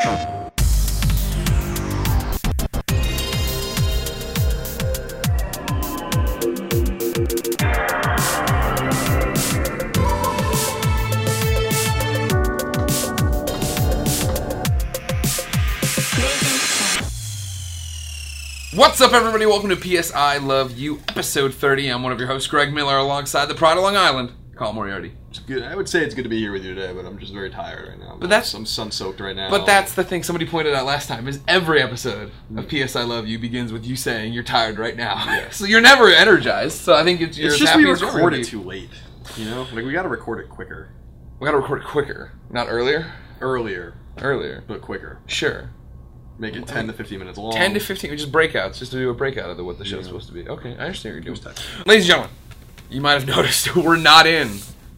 What's up, everybody? Welcome to PS I Love You, episode 30. I'm one of your hosts, Greg Miller, alongside the Pride of Long Island, Colin Moriarty. It's good. I would say it's good to be here with you today, but I'm just very tired right now. But that's- I'm sun soaked right now. But that's the thing somebody pointed out last time is every episode of mm-hmm. PS I Love You begins with you saying you're tired right now. so you're never energized. So I think it's, you're it's just happy we record it too late. You know, like we got to record it quicker, We gotta record it quicker, not earlier. earlier, Earlier, but quicker. sure. Make it 10 to 15 minutes long. 10 to 15, just breakouts, just to do a breakout of the, what the show's Yeah. supposed to be. Okay, I understand what you're doing. Ladies and gentlemen, you might have noticed we're not in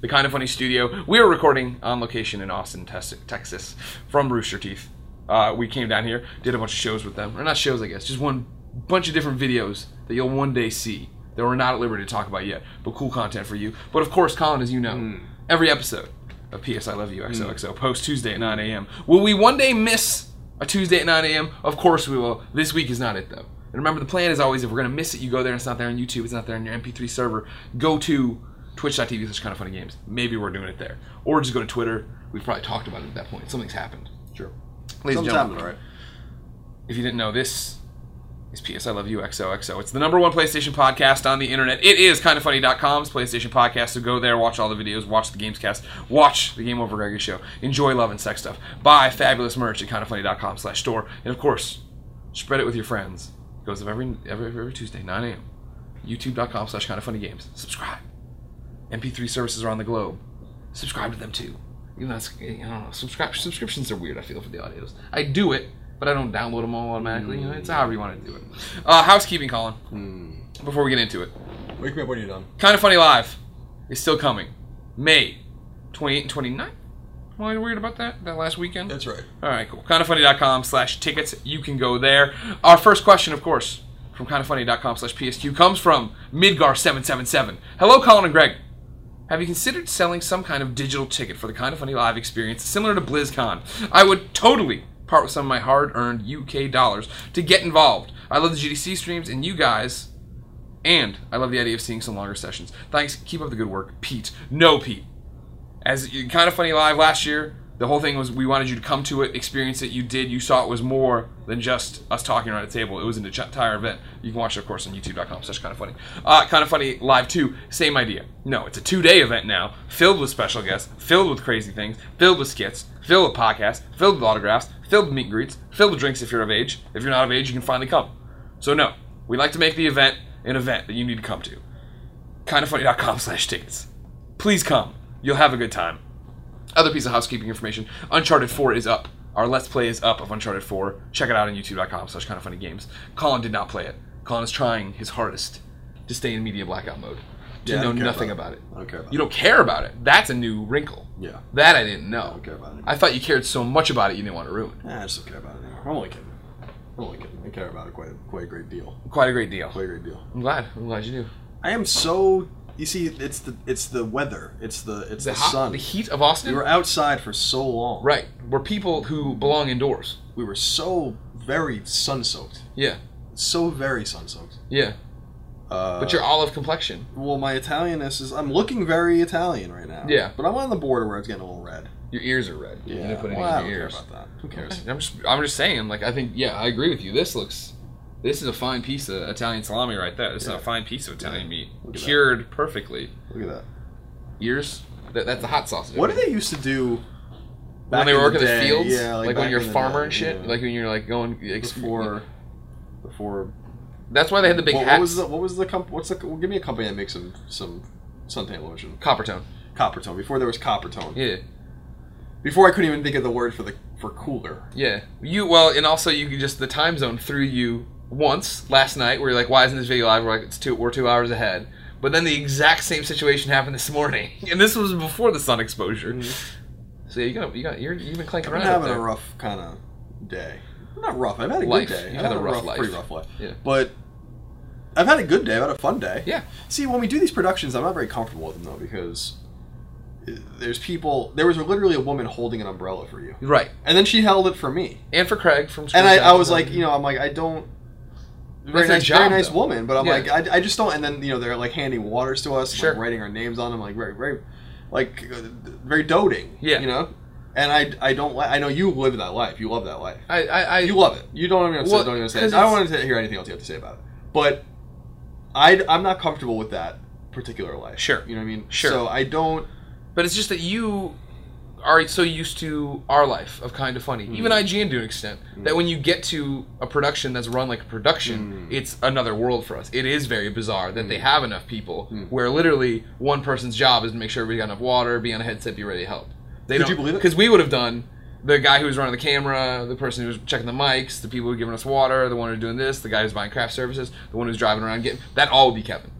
the Kind of Funny studio. We are recording on location in Austin, Texas, from Rooster Teeth. Uh, we came down here, did a bunch of shows with them, or not shows, I guess, just one bunch of different videos that you'll one day see that we're not at liberty to talk about yet, but cool content for you. But of course, Colin, as you know, every episode of PS I Love You XOXO post Tuesday at 9 a.m. Will we one day miss a Tuesday at 9 a.m.? Of course we will. This week is not it though. And remember, the plan is always if we're gonna miss it, you go there and it's not there on YouTube, it's not there on your MP3 server. Go to twitch.tv slash kind of funny games. Maybe we're doing it there. Or just go to Twitter. We've probably talked about it at that point. Something's happened. Sure. Ladies and gentlemen, right? if you didn't know, this is PS I Love You XOXO. It's the number one PlayStation podcast on the internet. It is kindoffunny.com's PlayStation podcast, so go there, watch all the videos, watch the Gamescast, watch the Game Over Greggy show, enjoy love and sex stuff, buy fabulous merch at kindoffunny.com slash store, and of course, spread it with your friends. It goes up every, every, every Tuesday, 9 a.m. YouTube.com slash kindoffunnygames. Subscribe. MP3 services around the globe. Subscribe to them too. Even though that's, I don't know, subscribe, subscriptions are weird, I feel, for the audios. I do it, but I don't download them all automatically. You know, it's however you want to do it. Uh, housekeeping, Colin. Before we get into it. Wake me up when you're done. Kind of Funny Live is still coming. May 28 and 29. Am I weird about that? That last weekend? That's right. All right, cool. Kindoffunny.com slash tickets. You can go there. Our first question, of course, from kindoffunny.com slash PSQ comes from Midgar777. Hello, Colin and Greg. Have you considered selling some kind of digital ticket for the Kind of Funny Live experience similar to BlizzCon? I would totally part with some of my hard-earned UK dollars to get involved. I love the GDC streams and you guys, and I love the idea of seeing some longer sessions. Thanks. Keep up the good work, Pete. No, Pete as kind of funny live last year the whole thing was we wanted you to come to it experience it. You did. You saw it was more than just us talking around a table. It was an entire event. You can watch it of course on youtube.com such kind of funny. Uh, kind of funny live 2 same idea. No it's a two-day event now filled with special guests filled with crazy things filled with skits filled with podcasts filled with autographs filled with meet and greets filled with drinks if you're of age. If you're not of age you can finally come. So no we like to make the event an event that you need to come to. Kindoffunny.com slash tickets. Please come. You'll have a good time other piece of housekeeping information uncharted 4 is up our let's play is up of uncharted 4 check it out on youtube.com slash kind of funny games colin did not play it colin is trying his hardest to stay in media blackout mode to Yeah, know nothing about about it. it I don't care about you don't care about it that's a new wrinkle Yeah. that i didn't know I don't care about it. i thought you cared so much about it you didn't want to ruin it Nah, I just don't care about it anymore. I'm only kidding. I'm only kidding. I care about it quite, a, quite a great deal. quite a great deal Quite a great deal. i'm glad i'm glad you do I am so. You see, it's the it's the weather. It's the it's the, the, hot, sun. the heat of austin We were outside for so long. right we're people who belong indoors We were so very sun soaked. yeah So very sun soaked. yeah Uh, but your olive complexion well, my Italianness is. I'm looking very Italian right now. Yeah. But I'm on the border where it's getting a little red. your ears are red you didn't put anything Well, I in don't your care about that. Who cares? I'm just, I'm just saying, like, I think, yeah, I agree with you. This looks, this is a fine piece of Italian salami right there. This Yeah. is a fine piece of Italian meat, Look at that. cured perfectly. Look at that. Ears, that, that's the hot sausage. What did they used to do? when they were in working the, day? fields? Yeah, like, like, when you're a farmer day, and shit. yeah. Like when you're like going like, before, before. That's why they had the big what, hats. what was the what was the comp? What's the? Well, give me a company that makes some some suntan lotion. Copper tone. Coppertone. Before there was Coppertone. Yeah, Before I couldn't even think of the word for the for cooler. yeah. You well, and also you just the time zone threw you once last night. Where you're like, why isn't this video live? We're like, it's two, we're two hours ahead. But then the exact same situation happened this morning, and this was before the sun exposure. Mm-hmm. So yeah, you got you got you're you've been clanking I've been around. out having a rough kind of day. Not rough. I've had a Life. good day. You've I've had a rough life. pretty rough life. Yeah. But I've had a good day. I've had a fun day. Yeah. See, when we do these productions, I'm not very comfortable with them though because there's people. There was literally a woman holding an umbrella for you, Right. and then she held it for me. And for Craig from And I, I was like, you know, I'm like, I don't. Very nice, job, very nice though. woman, but I'm Yeah. like, I, I just don't. And then you know, they're like handing waters to us, Sure. like writing our names on them, like very, very, like very doting. Yeah. you know. And I, I don't like. I know you live that life. You love that life. I, I, I You love it. You don't even Well, don't even say. 'cause I don't want to hear anything else you have to say about it. But I, I'm not comfortable with that particular life. Sure. You know what I mean? Sure. So I don't. But it's just that you are so used to our life of kind of funny, even mm. IGN to an extent, that mm. when you get to a production that's run like a production, mm. it's another world for us. It is very bizarre that they have enough people where literally one person's job is to make sure we got enough water, be on a headset, be ready to help. They Could you believe it? Because we would have done the guy who was running the camera, the person who was checking the mics, the people who were giving us water, the one who's doing this, the guy who's buying craft services, the one who's driving around getting that all would be Kevin.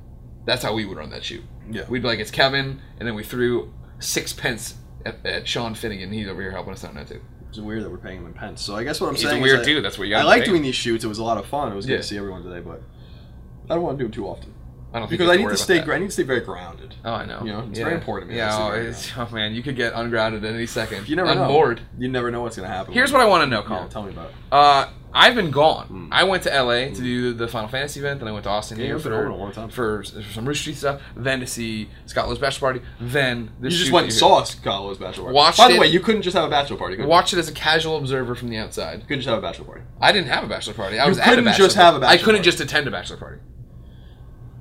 That's how we would run that shoot. Yeah. We'd be like, it's Kevin, and then we threw six pence at, at Sean Finnegan. He's over here helping us out now too. It's weird that we're paying him in pence. So I guess what I'm He's saying a weird is dude. That's what you got. I, I like doing these shoots. It was a lot of fun. It was Yeah. good to see everyone today, but I don't want to do them too often I don't think because you I need worry to about stay. that. gra- I need to stay very grounded. Oh, I know. You know, it's Yeah. very important to me. I Yeah, oh, very it's, oh man, you could get ungrounded at any second. You never Unmoored. know. You never know what's going to happen. Here's what I want to know, Yeah, tell me about it. Uh, I've been gone. Hmm. I went to LA to do the Final Fantasy event, then I went to Austin Yeah, here for, gone a time. for for some Rooster Teeth stuff, then to see Scott Lowe's bachelor party, then You just went and saw Scott Lowe's bachelor party. Watched By the it. way, you couldn't just have a bachelor party. Could you? Watch it as a casual observer from the outside. You couldn't just have a bachelor party. I didn't have a bachelor party. I You was at a couldn't bachelor just have a party. I couldn't party. just attend a bachelor party.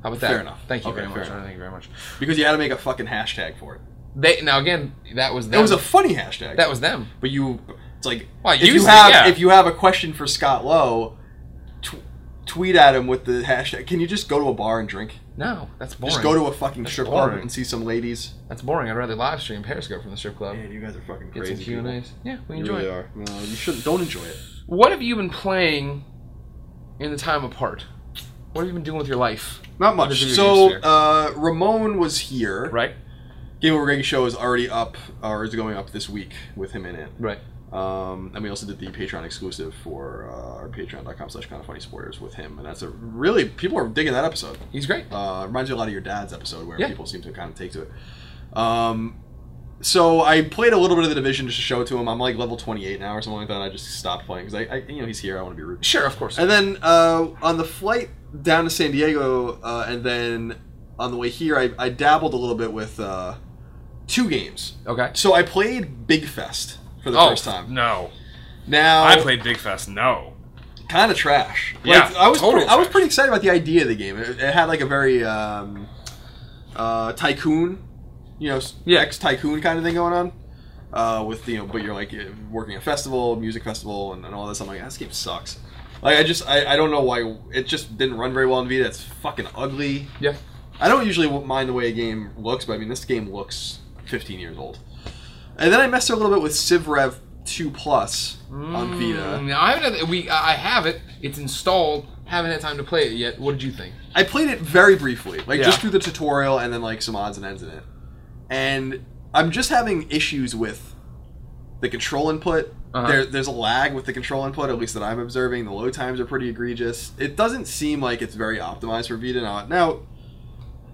How about that? Fair enough. Thank you Okay, very much. enough. Thank you very much. Because you had to make a fucking hashtag for it. They now again that was them. That was a funny hashtag. that was them. But you, it's like Well, if you use it, have yeah. if you have a question for Scott Lowe, tw- tweet at him with the hashtag. Can you just go to a bar and drink? No, that's boring. Just go to a fucking strip club and see some ladies. That's boring. I'd rather live stream Periscope from the strip club. Man, you guys are fucking Get crazy. some Q and A's. Yeah, we You enjoy really it. are. No, you should don't enjoy it. What have you been playing in the time apart? What have you been doing with your life? Not much. So uh, Ramon was here. Right. Game Over Greggy show is already up, or is going up this week with him in it. Right. Um, and we also did the Patreon exclusive for uh, our patreon.com slash kind of funny spoilers with him. And that's a really, people are digging that episode. He's great. Uh, reminds you a lot of your dad's episode where Yeah. people seem to kind of take to it. Um, so I played a little bit of the division just to show it to him. I'm like level 28 now or something like that. I just stopped playing because I, I, you know, he's here. I want to be rude. Sure, of course. And then uh, on the flight down to San Diego, uh, and then on the way here, I, I dabbled a little bit with uh, two games. okay. So I played Big Fest for the oh first time. no! Now I played Big Fest. No. kind of trash. Yeah, I was pretty, I was pretty excited about the idea of the game. It, it had like a very um, uh, tycoon, you know, Yeah. ex tycoon kind of thing going on. Uh, with you know, but you're like working a festival, music festival, and, and all this. I'm like, this game sucks. Like I just I, I don't know why it just didn't run very well in Vita. It's fucking ugly. Yeah. I don't usually mind the way a game looks, but I mean this game looks 15 years old. And then I messed a little bit with Civ Rev 2 Plus on Vita. Mm, I haven't. Had, we. I have it. It's installed. Haven't had time to play it yet. What did you think? I played it very briefly, like Yeah. just through the tutorial and then like some odds and ends in it. And I'm just having issues with the control input. Uh-huh. There, there's a lag with the control input, at least that I'm observing. The load times are pretty egregious. It doesn't seem like it's very optimized for Vita now. Now,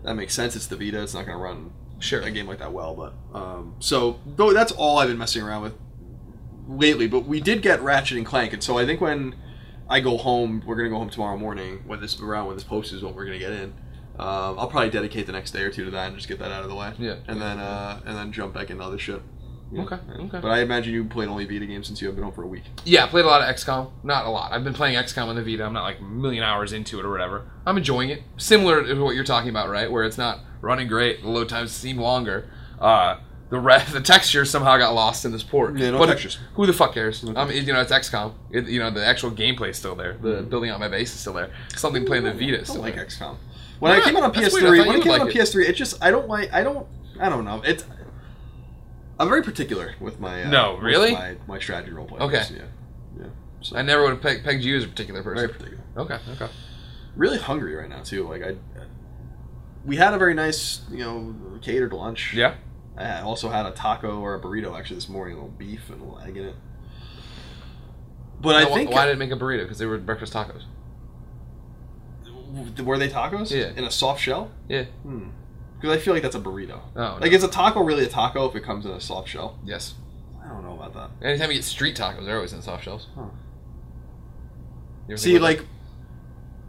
that makes sense. It's the Vita. It's not going to run Sure. a game like that well, but um, so though that's all I've been messing around with lately. But we did get Ratchet and Clank, and so I think when I go home, we're gonna go home tomorrow morning when this around when this post is what we're gonna get in. Um, I'll probably dedicate the next day or two to that and just get that out of the way. Yeah. and then uh, and then jump back into other shit. Yeah. Okay. Okay. But I imagine you played only Vita games since you have been home for a week. Yeah, I played a lot of XCOM. Not a lot. I've been playing XCOM on the Vita. I'm not like a million hours into it or whatever. I'm enjoying it. Similar to what you're talking about, right? Where it's not running great. The load times seem longer. Uh, the re- the texture somehow got lost in this port. Yeah, no But textures. Who the fuck cares? I mean, you know, it's XCOM. It, you know, the actual gameplay is still there. The building out my base is still there. Something playing the Vita is still like there. XCOM. When Why I came out on PS3, when I thought when you it came out on it. PS3, it just I don't like I don't I don't know. It's I'm very particular with my uh, No, really? my, my strategy role playing. Okay. Yeah, yeah. So I never would have pegged, pegged you as a particular person. very particular. Okay. Okay. Really hungry right now too. Like I, we had a very nice you know catered lunch. Yeah. I also had a taco or a burrito actually this morning, a little beef and a little egg in it. But I think why did it make a burrito? Because they were breakfast tacos. were they tacos? Yeah. In a soft shell. Yeah. Hmm. Because I feel like that's a burrito. Oh, Like, no. is a taco really a taco if it comes in a soft shell? Yes. I don't know about that. Anytime you get street tacos, they're always in soft shells. Huh. See, like,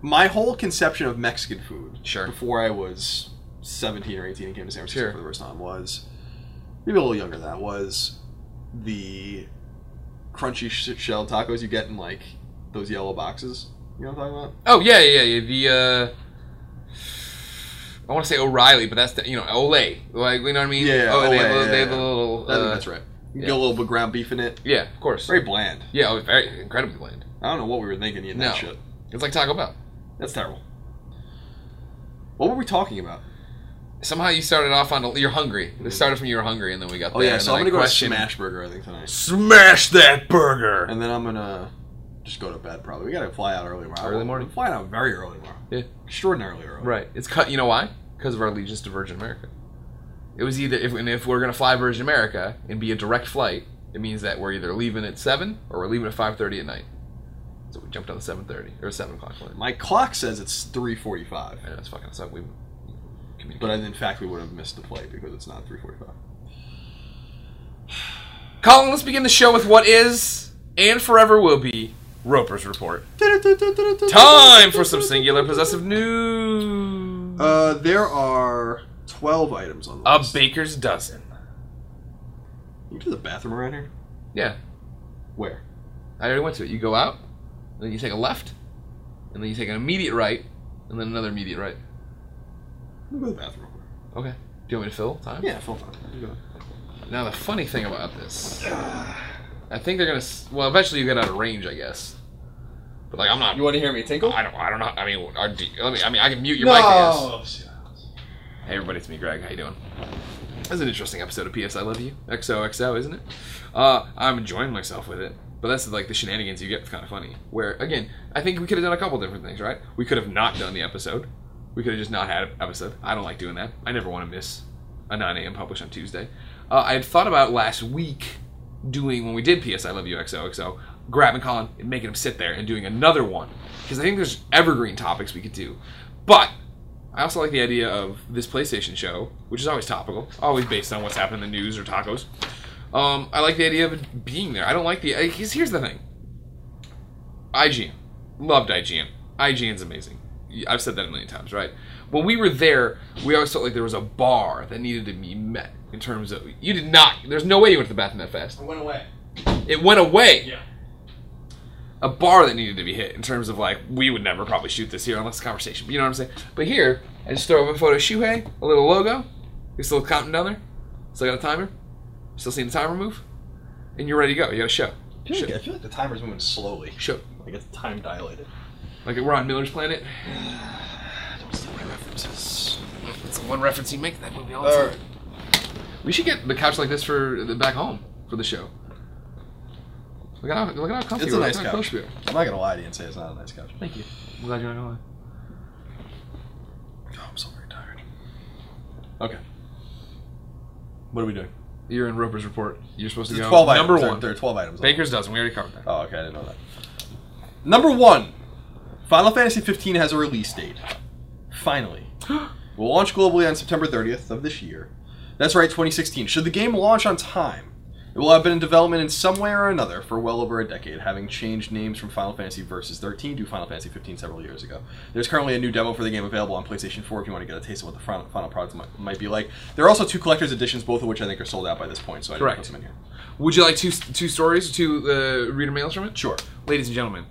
my whole conception of Mexican food Sure. before I was 17 or 18 and came to San Francisco Sure. for the first time was maybe a little younger than that was the crunchy sh- shell tacos you get in like those yellow boxes. You know what I'm talking about? Oh yeah, yeah, yeah. The uh, I want to say O'Reilly, but that's the you know Olay. Like you know what I mean? Yeah, Oh, they, have, yeah, they have the little. Uh, that's right. You yeah. get a little bit of ground beef in it. Yeah, of course. Very bland. Yeah, oh, very incredibly bland. I don't know what we were thinking eating No. that shit. It's like Taco Bell. That's terrible. What were we talking about? Somehow you started off on you're hungry. It started from you were hungry, and then we got Oh there. yeah, and so then I'm I gonna go to questioned- Smash Burger I think tonight, Smash that burger. and then I'm gonna just go to bed. Probably we gotta fly out early tomorrow. Early morning? We're flying out very early tomorrow. Yeah. Extraordinarily early. Right. It's cut. You know why? Because of our allegiance to Virgin America. It was either if and if we're gonna fly Virgin America and be a direct flight, it means that we're either leaving at seven or we're leaving at five thirty at night. So we jumped on the seven thirty or seven o'clock flight. My clock says it's 3:45, I know it's fucking suck. We but in fact we would have missed the play because it's not 3:45. Colin, let's begin the show with what is and forever will be Roper's report. Time for some singular possessive news. Uh, there are 12 items on the list. A list. baker's dozen. You do the bathroom around here? Yeah, Where? I already went to it. You go out, then you take a left, and then you take an immediate right, and then another immediate right. Let me go to the bathroom. Okay. Do you want me to fill time? Yeah, full time. Go. Now the funny thing about this, I think they're gonna. s- Well, eventually you get out of range, I guess. But like, I'm not. You want to hear me tinkle? I don't. I don't know. I mean, are, do, let me. I mean, I can mute your mic. I guess. No. Hey everybody, it's me, Greg. How you doing? This is an interesting episode of P.S. I Love You. XOXO, isn't it? Uh, I'm enjoying myself with it. But that's like the shenanigans you get. It's kind of funny. Where again, I think we could have done a couple different things, right? We could have not done the episode. We could have just not had an episode. I don't like doing that. I never want to miss a 9 a.m. publish on Tuesday. Uh, I had thought about last week doing when we did P.S. I Love You XOXO, grabbing Colin and making him sit there and doing another one because I think there's evergreen topics we could do. But I also like the idea of this PlayStation show, which is always topical, always based on what's happening in the news or tacos. Um, I like the idea of it being there. I don't like the. Because here's the thing IGN. Loved IGN. IGN's amazing. I've said that a million times, right? When we were there, we always felt like there was a bar that needed to be met in terms of. You did not. There's no way you went to the bathroom that fast. I went away. It went away Yeah. a bar that needed to be hit in terms of like we would never probably shoot this here unless it's conversation. But you know what I'm saying? But here, I just throw up a photo of Shuhei, a little logo. You're still counting down there. Still got a timer. Still seeing the timer move, and you're ready to go. You got a show. I feel, like, I feel like the timer's moving slowly. Show. Like it's time dilated. Like we're on Miller's Planet. Don't steal my references. That's the one reference you make in that movie all the time. We should get the couch like this for the back home for the show. Look at how look at how comfy It's a nice couch. close we are. I'm not gonna lie to you and say it's not a nice couch. Thank you. I'm glad you're not gonna lie. Oh, I'm so very tired. Okay. What are we doing? You're in Roper's report. You're supposed to There's go 12 number items. There- one. There are 12 items. Baker's dozen. We already covered that. Oh, okay. I didn't know that. Number one Final Fantasy 15 has a release date. Finally. will launch globally on September 30th of this year. That's right, 2016. Should the game launch on time, it will have been in development in some way or another for well over a decade, having changed names from Final Fantasy Versus 13 to Final Fantasy 15 several years ago. There's currently a new demo for the game available on PlayStation 4 if you want to get a taste of what the final, final product might, might be like. There are also two collector's editions, both of which I think are sold out by this point, so I didn't Correct. put them in here. Would you like two two stories, two uh, reader mails from it? Sure. Ladies and gentlemen,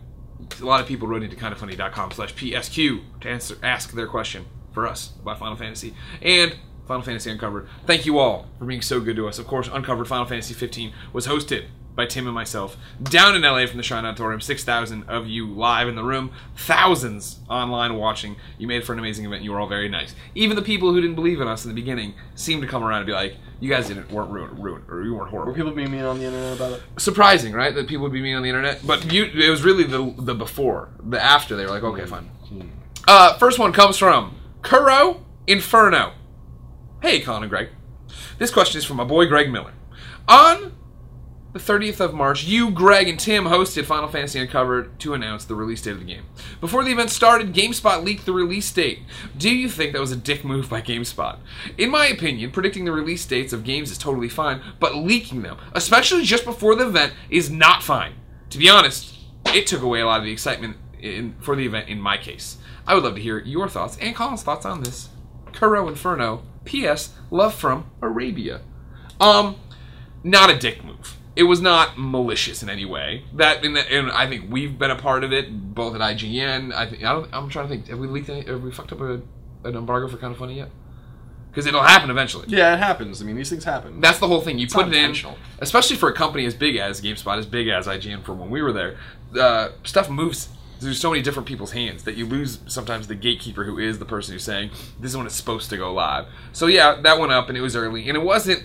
a lot of people wrote into kindoffunny.com slash PSQ to answer, ask their question for us about Final Fantasy and Final Fantasy Uncovered. Thank you all for being so good to us. Of course, Uncovered Final Fantasy 15 was hosted by Tim and myself down in LA from the Shrine Auditorium. 6,000 of you live in the room, thousands online watching. You made it for an amazing event. You were all very nice. Even the people who didn't believe in us in the beginning seemed to come around and be like, you guys didn't weren't ruined, ruined or you weren't horrible Were people being mean on the internet about it? surprising, right? That people would be mean on the internet, but you, it was really the the before, the after. They were like, okay, fine. Uh, first one comes from Kuro Inferno. Hey, Colin and Greg. This question is from my boy Greg Miller. On the 30th of March, you, Greg, and Tim hosted Final Fantasy Uncovered to announce the release date of the game. Before the event started, GameSpot leaked the release date. Do you think that was a dick move by GameSpot? In my opinion, predicting the release dates of games is totally fine, but leaking them, especially just before the event, is not fine. To be honest, it took away a lot of the excitement in, for the event in my case. I would love to hear your thoughts and Colin's thoughts on this. Kuro Inferno. P.S. Love from Arabia. Um, not a dick move. It was not malicious in any way. That and, and I think we've been a part of it, both at IGN. I think I don't, I'm trying to think. Have we leaked? Any, have we fucked up a, an embargo for kind of funny yet? Because it'll happen eventually. Yeah, it happens. I mean, these things happen. That's the whole thing. You It's put it in, especially for a company as big as GameSpot, as big as IGN for when we were there. Uh, stuff moves through so many different people's hands that you lose sometimes the gatekeeper who is the person who's saying this is when it's supposed to go live. So yeah, that went up and it was early, and it wasn't.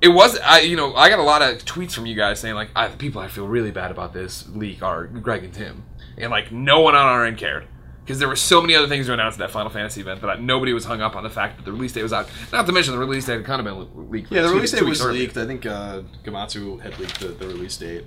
It was I you know I got a lot of tweets from you guys saying like I, the people I feel really bad about this leak are Greg and Tim, and like no one on our end cared because there were so many other things to announce at that Final Fantasy event that nobody was hung up on the fact that the release date was out. Not to mention the release date had kind of been leaked. Yeah, the two- release date was earlier. leaked. I think uh, Gematsu had leaked the, the release date.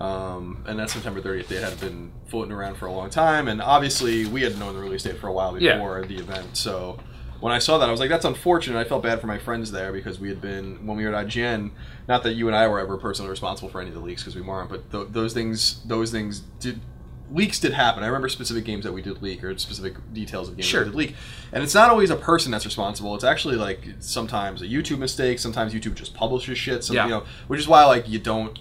Um, and that September 30th date had been floating around for a long time. And obviously, we had known the release date for a while Yeah. before the event. So when I saw that, I was like, that's unfortunate. I felt bad for my friends there because we had been, when we were at IGN, not that you and I were ever personally responsible for any of the leaks because we weren't, but th- those things, those things did. Leaks did happen. I remember specific games that we did leak or specific details of games Sure. that did leak. And it's not always a person that's responsible. It's actually like sometimes a YouTube mistake. Sometimes YouTube just publishes shit. Some, Yeah. you know, which is why like you don't.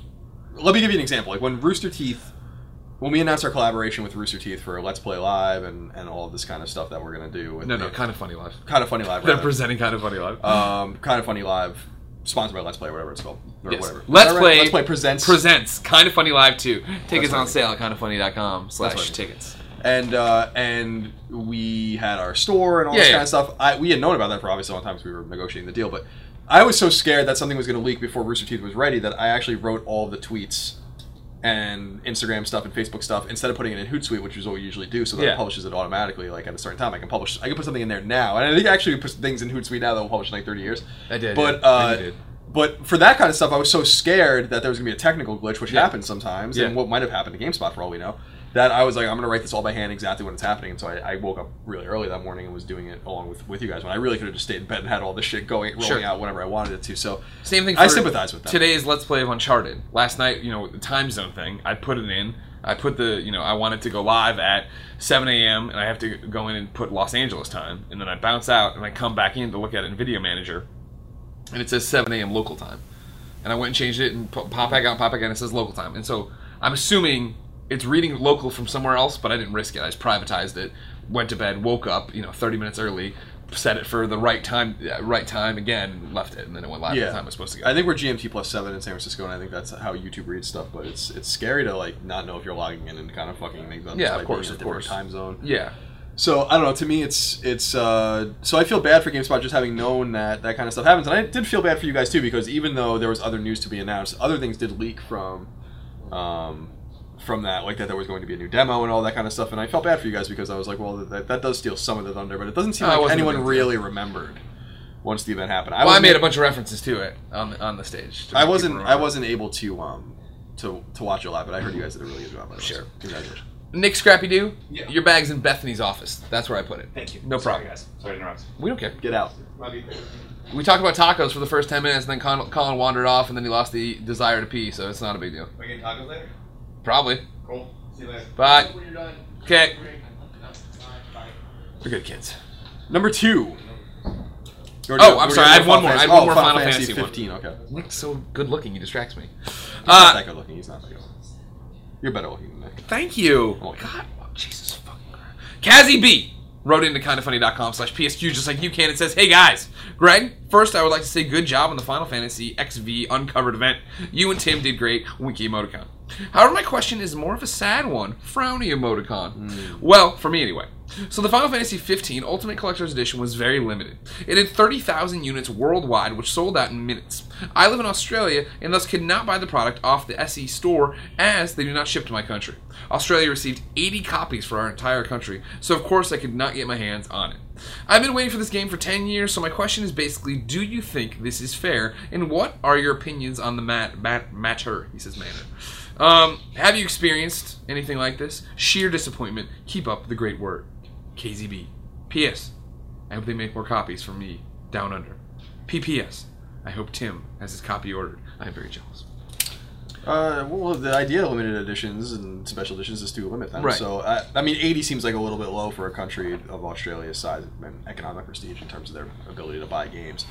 Let me give you an example. Like when Rooster Teeth, when we announced our collaboration with Rooster Teeth for Let's Play Live and and all of this kind of stuff that we're gonna do. With No, no, kind of funny live. kind of funny live. They're presenting kind of funny live. um, kind of funny live, sponsored by Let's Play, whatever it's called, or Yes. whatever. Let's right? Play Let's Play presents presents kind of funny live too. Tickets on sale at kindoffunny.com slash what I mean. tickets. and uh, and we had our store and all Yeah, this yeah. kind of stuff. I, we had known about that for obviously a long time because we were negotiating the deal. But I was so scared that something was going to leak before Rooster Teeth was ready that I actually wrote all the tweets and Instagram stuff and Facebook stuff instead of putting it in Hootsuite, which is what we usually do, so that Yeah. it publishes it automatically. Like at a certain time, I can publish. I can put something in there now, and I think I actually put things in Hootsuite now that will publish in like thirty years. I did, but yeah. uh, did. but for that kind of stuff, I was so scared that there was gonna be a technical glitch, which Yeah. happens sometimes, and what might have happened to GameSpot for all we know. That I was like, I'm gonna write this all by hand exactly when it's happening. And so I, I woke up really early that morning and was doing it along with, with you guys. When I really could have just stayed in bed and had all this shit going rolling Sure. out whenever I wanted it to. So Same thing. For I sympathize with them. Today's Let's Play of Uncharted. Last night, you know, the time zone thing. I put it in. I put the, you know, I wanted to go live at 7 a.m. and I have to go in and put Los Angeles time, and then I bounce out and I come back in to look at it in Video Manager, and it says 7 a.m. local time, and I went and changed it and pop back out, pop back in, and it says local time, and so I'm assuming it's reading local from somewhere else, but I didn't risk it. I just privatized it, went to bed, woke up, you know, 30 minutes early. Set it for the right time, uh, right time again, left it, and then it went live yeah, the time I was supposed to go. I think we're GMT plus seven in San Francisco, and I think that's how YouTube reads stuff. But it's it's scary to like not know if you're logging in and kind of fucking things up. Yeah, of course, of course. Time zone. Yeah. So I don't know. To me, it's it's. Uh, so I feel bad for GameSpot just having known that that kind of stuff happens, and I did feel bad for you guys too because even though there was other news to be announced, other things did leak from, um, from that, like that there was going to be a new demo and all that kind of stuff, and I felt bad for you guys because I was like, well, that, that does steal some of the thunder, but it doesn't seem Oh, it like wasn't a anyone big deal. really remembered once the event happened. Well, I wasn't made a bunch of references to it on the, on the stage. to I make wasn't. people I remember. wasn't able to um to to watch it live, but I heard you guys did a really good job. by the way, Sure. so Congratulations. Nick Scrappy Doo, Yeah. your bag's in Bethany's office. That's where I put it. Thank you. No Sorry, problem. guys. Sorry to interrupt. We don't care. Get out. Love you. We talked about tacos for the first 10 minutes, and then Colin, Colin wandered off, and then he lost the desire to pee, so it's not a big deal. We get tacos later? Probably. Cool. See you later. Bye. When you're done. Okay. Bye. We're good kids. Number two. Or Oh, do- I'm sorry, I have one more. I had Fantasy- one more oh, Final Fantasy one. 15. Okay. He's Nick's so good looking, he distracts me. not Uh, that good looking. He's not that good. You're better looking than Nick. Thank you. Oh, God, oh, Jesus fucking Christ. Kazzy B wrote into kindoffunny.com slash PSQ just like you can. It says, Hey guys, Greg, first I would like to say good job on the Final Fantasy XV Uncovered event. You and Tim did great. Wiki emoticon. However, my question is more of a sad one. Frowny emoticon. Well, for me anyway. So the Final Fantasy XV Ultimate Collector's Edition was very limited. It had 30,000 units worldwide, which sold out in minutes. I live in Australia and thus could not buy the product off the SE store as they do not ship to my country. Australia received 80 copies for our entire country, so of course I could not get my hands on it. I've been waiting for this game for 10 years, so my question is basically do you think this is fair, and what are your opinions on the mat, mat, matter? He says, manner. Um, have you experienced anything like this? Sheer disappointment. Keep up the great work. KZB. P.S. I hope they make more copies for me down under. P.P.S. I hope Tim has his copy ordered. I am very jealous. Uh, well, the idea of limited editions and special editions is to limit them. Right. So, I, I mean, 80 seems like a little bit low for a country of Australia's size and economic prestige in terms of their ability to buy games.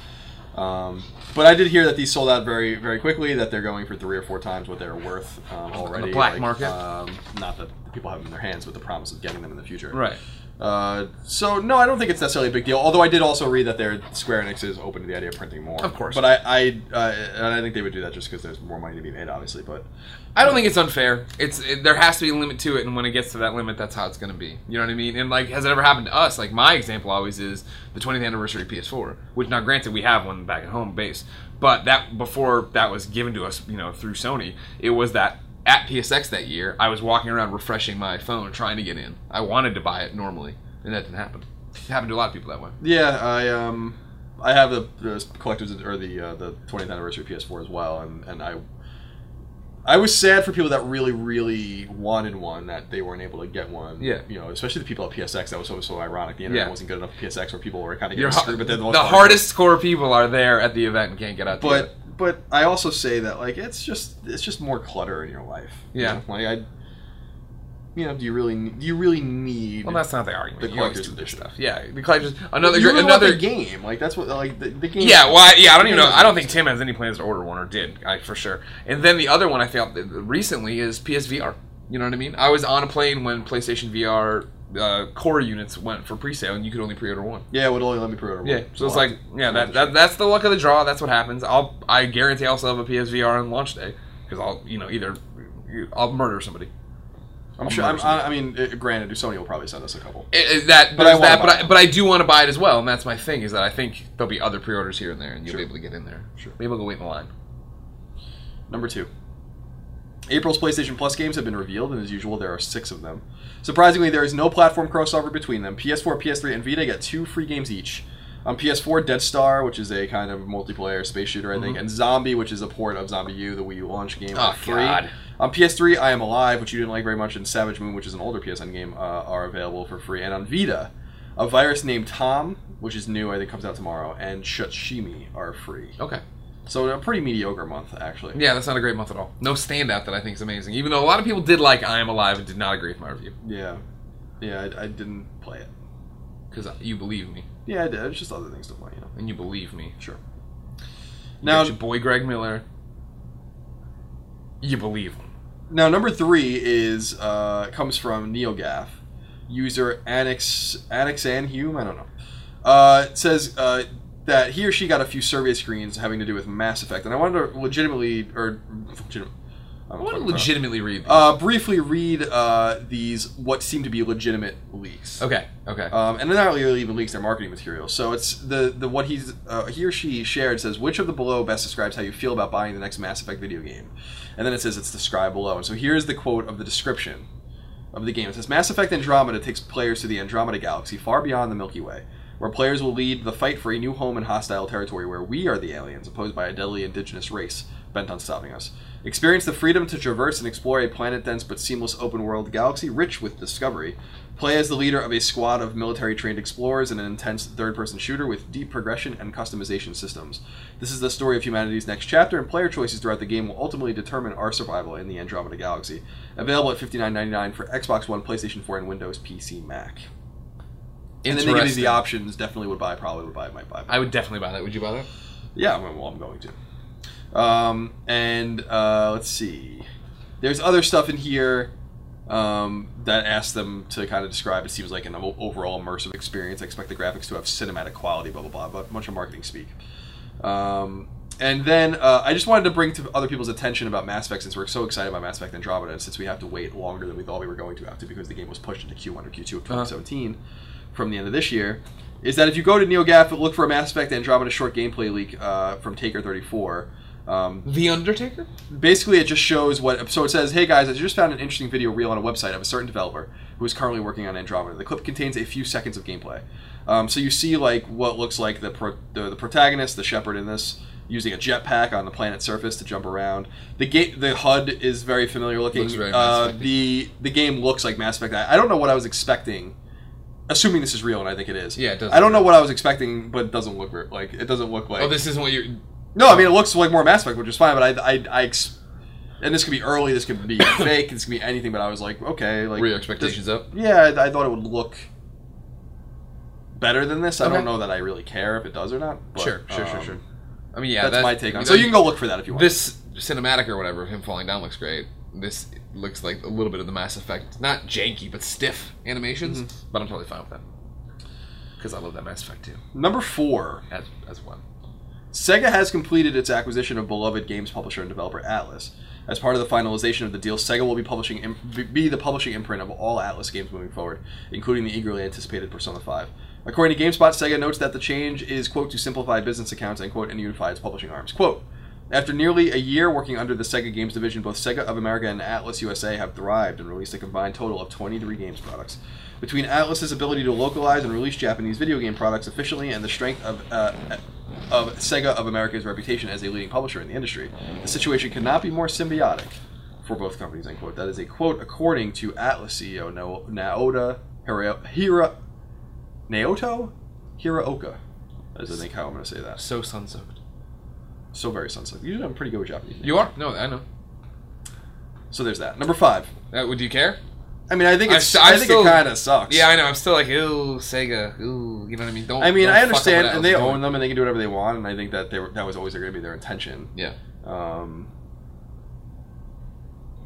Um, but I did hear that these sold out very, very quickly. That they're going for three or four times what they're worth um, already. black market? Um, not that people have them in their hands, but the promise of getting them in the future. Right. Uh, so no, I don't think it's necessarily a big deal. Although I did also read that their Square Enix is open to the idea of printing more. Of course. But I, I, uh, and I think they would do that just because there's more money to be made, obviously. But I don't think it's unfair. It's it, there has to be a limit to it, and when it gets to that limit, that's how it's going to be. You know what I mean? And like, has it ever happened to us? Like my example always is the 20th anniversary PS4, which now granted we have one back at home base, but that before that was given to us, you know, through Sony, it was that at PSX that year, I was walking around refreshing my phone trying to get in. I wanted to buy it normally, and that didn't happen. It happened to a lot of people that way. yeah, I um, I have the, the collector's or the uh, the 20th anniversary PS4 as well, and and I. I was sad for people that really, really wanted one that they weren't able to get one. Yeah. you know, especially the people at PSX. That was so so ironic. The internet Yeah. wasn't good enough for PSX, where people were kind of You're getting screwed. But the then the, most hardest core people are there at the event and can't get out. to but. But I also say that like it's just it's just more clutter in your life. you Yeah. know? like I, you know, do you really do you really need? well, that's not the argument. The You collector's edition. stuff. Yeah, the collector's another you really another game like that's what like the, the game. Yeah, well, I, yeah, I don't even know. I don't think Tim has any plans to order one or did, I, for sure. And then the other one I found recently is PSVR. You know what I mean? I was on a plane when PlayStation VR uh, core units went for pre-sale, and you could only pre-order one. Yeah, it would only let me pre-order. one. Yeah, one. so it's I'll like, yeah, that, that that's the luck of the draw. That's what happens. I'll, I guarantee I'll still have a PSVR on launch day because I'll, you know, either I'll murder somebody. I'm I'll sure. I'm, somebody. I, I mean, uh, granted, Sony will probably send us a couple. It- it- that, But I that, but I, but I do want to buy it as well, and that's my thing. Is that I think there'll be other pre-orders here and there, and you'll Sure. be able to get in there. Sure. Maybe I'll go wait in the line. Number two. April's PlayStation Plus games have been revealed, and as usual, there are six of them. Surprisingly, there is no platform crossover between them. PS4, PS3, and Vita get two free games each. On PS4, Dead Star, which is a kind of multiplayer space shooter, I think, and Zombi, which is a port of ZombiU, the Wii U launch game, are Oh, free. God. On PS3, I Am Alive, which you didn't like very much, and Savage Moon, which is an older PSN game, uh, are available for free. And on Vita, A Virus Named Tom, which is new, I think comes out tomorrow, and Shushimi are free. Okay. So a pretty mediocre month, actually. Yeah, that's not a great month at all. No standout that I think is amazing. Even though a lot of people did like I Am Alive and did not agree with my review Yeah, yeah, I, I didn't play it. because you believe me Yeah, I did. It's just other things to play, you know. and you believe me. Sure. You Now, your boy Greg Miller. You believe him. now number three is uh, comes from NeoGaf, user Annex Annexanhume. I don't know. Uh, it says uh, that he or she got a few survey screens having to do with Mass Effect, and I wanted to legitimately or legit, I want to legitimately read. These. uh, briefly read uh, these what seem to be legitimate leaks. okay. Okay. Um, and they're not really even leaks; they're marketing materials. So it's the the what he's uh, he or she shared says which of the below best describes how you feel about buying the next Mass Effect video game, and then it says it's described below. And so here's the quote of the description of the game. It says Mass Effect Andromeda takes players to the Andromeda galaxy, far beyond the Milky Way, where players will lead the fight for a new home in hostile territory where we are the aliens, opposed by a deadly indigenous race bent on stopping us. Experience the freedom to traverse and explore a planet dense but seamless open world galaxy rich with discovery. Play as the leader of a squad of military trained explorers in an intense third person shooter with deep progression and customization systems. This is the story of humanity's next chapter, and player choices throughout the game will ultimately determine our survival in the Andromeda galaxy. Available at $59.99 for Xbox One, PlayStation 4, and Windows PC Mac. And then they give Interesting. the options. Definitely would buy. Probably would buy. Might buy. I would definitely buy that. Would you buy that? Yeah, well, well, I'm going to. Um, and uh, let's see. There's other stuff in here um, that asks them to kind of describe. It seems like an overall immersive experience. I expect the graphics to have cinematic quality. Blah blah blah. But a bunch of marketing speak. Um, and then uh, I just wanted to bring to other people's attention about Mass Effect since we're so excited about Mass Effect Andromeda, and since we have to wait longer than we thought we were going to have to because the game was pushed into Q1 or Q2 of 2017 from the end of this year, is that if you go to NeoGAF, look for a Mass Effect Andromeda short gameplay leak uh, from Taker34. Um, The Undertaker? basically it just shows what so it says hey guys i just found an interesting video reel on a website of a certain developer who is currently working on andromeda. The clip contains a few seconds of gameplay. Um, so you see like what looks like the, pro, the the protagonist the shepherd in this using a jetpack on the planet's surface to jump around. The gate the hud is very familiar looking. Very uh, the the game looks like mass effect. I, I don't know what i was expecting assuming this is real and i think it is Yeah, it does i don't know what i was expecting but it doesn't look re- like it doesn't look like Oh, this isn't what you're. no, I mean it looks like more Mass Effect, which is fine. But I, I, I ex- and this could be early, this could be fake, this could be anything. But I was like, okay, like Were your expectations up? yeah, I, I thought it would look better than this. I Okay. don't know that I really care if it does or not. But, sure, sure, sure, um, sure. I mean, yeah, that's that- my take on. It. So you can go look for that if you want. This cinematic or whatever, him falling down looks great. This looks like a little bit of the Mass Effect, not janky but stiff animations. Mm-hmm. But I'm totally fine with that because I love that Mass Effect too, Number four, as as one. Sega has completed its acquisition of beloved games publisher and developer Atlus. As part of the finalization of the deal, Sega will be publishing be the publishing imprint of all Atlus games moving forward, including the eagerly anticipated Persona 5. According to GameSpot, Sega notes that the change is quote to simplify business accounts and quote and unify its publishing arms. Quote after nearly a year working under the Sega Games division, both Sega of America and Atlus USA have thrived and released a combined total of 23 games products. Between Atlus's ability to localize and release Japanese video game products efficiently and the strength of uh, of Sega of America's reputation as a leading publisher in the industry, the situation cannot be more symbiotic for both companies. End quote. That is a quote according to Atlus CEO no- Naoda Hira, Hira Naoto Hiraoka. That is I think how I'm going to say that. So sun soaked. So very sunset. Usually I'm pretty good with Japanese. names. You are? No, I know. So there's that. Number five. Uh, would you care? I mean, I think it's. st- I I'm think still- it kind of sucks. Yeah, I know. I'm still like, ooh, Sega, ooh, you know what I mean? Don't. I mean, don't I understand, and they own them, and they can do whatever they want, and I think that they were, that was always going to be their intention. Yeah. Um,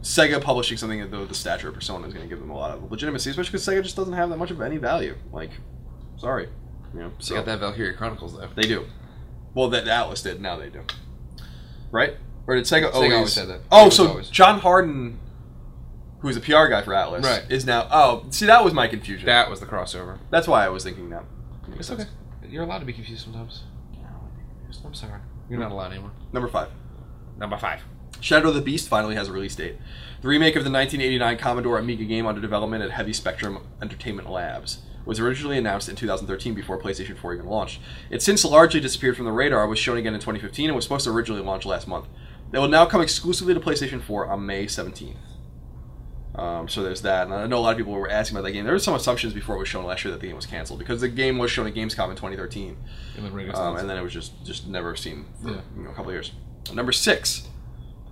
Sega publishing something of the, stature of Persona is going to give them a lot of legitimacy, especially because Sega just doesn't have that much of any value. Like, sorry, you know. They got that Valkyria Chronicles though. they do. Well, that Atlus did. Now they do. Right? Or did Sega, Sega always said that. Oh, was so always. John Hardin, who's a PR guy for Atlus, Right. is now. Oh, see, that was my confusion. That was the crossover. That's why I was thinking that. It's sense. okay. You're allowed to be confused sometimes. I'm sorry. You're not allowed anymore. Number five. Number five. Shadow of the Beast finally has a release date. The remake of the 1989 Commodore Amiga game under development at Heavy Spectrum Entertainment Labs was originally announced in 2013 before PlayStation 4 even launched. It since largely disappeared from the radar, was shown again in 2015, and was supposed to originally launch last month. It will now come exclusively to PlayStation 4 on May 17th. Um, so there's that. And I know a lot of people were asking about that game. There were some assumptions before it was shown last year that the game was canceled because the game was shown at Gamescom in 2013. And then Um, and then it was just just never seen for Yeah. you know, a couple of years. Number six,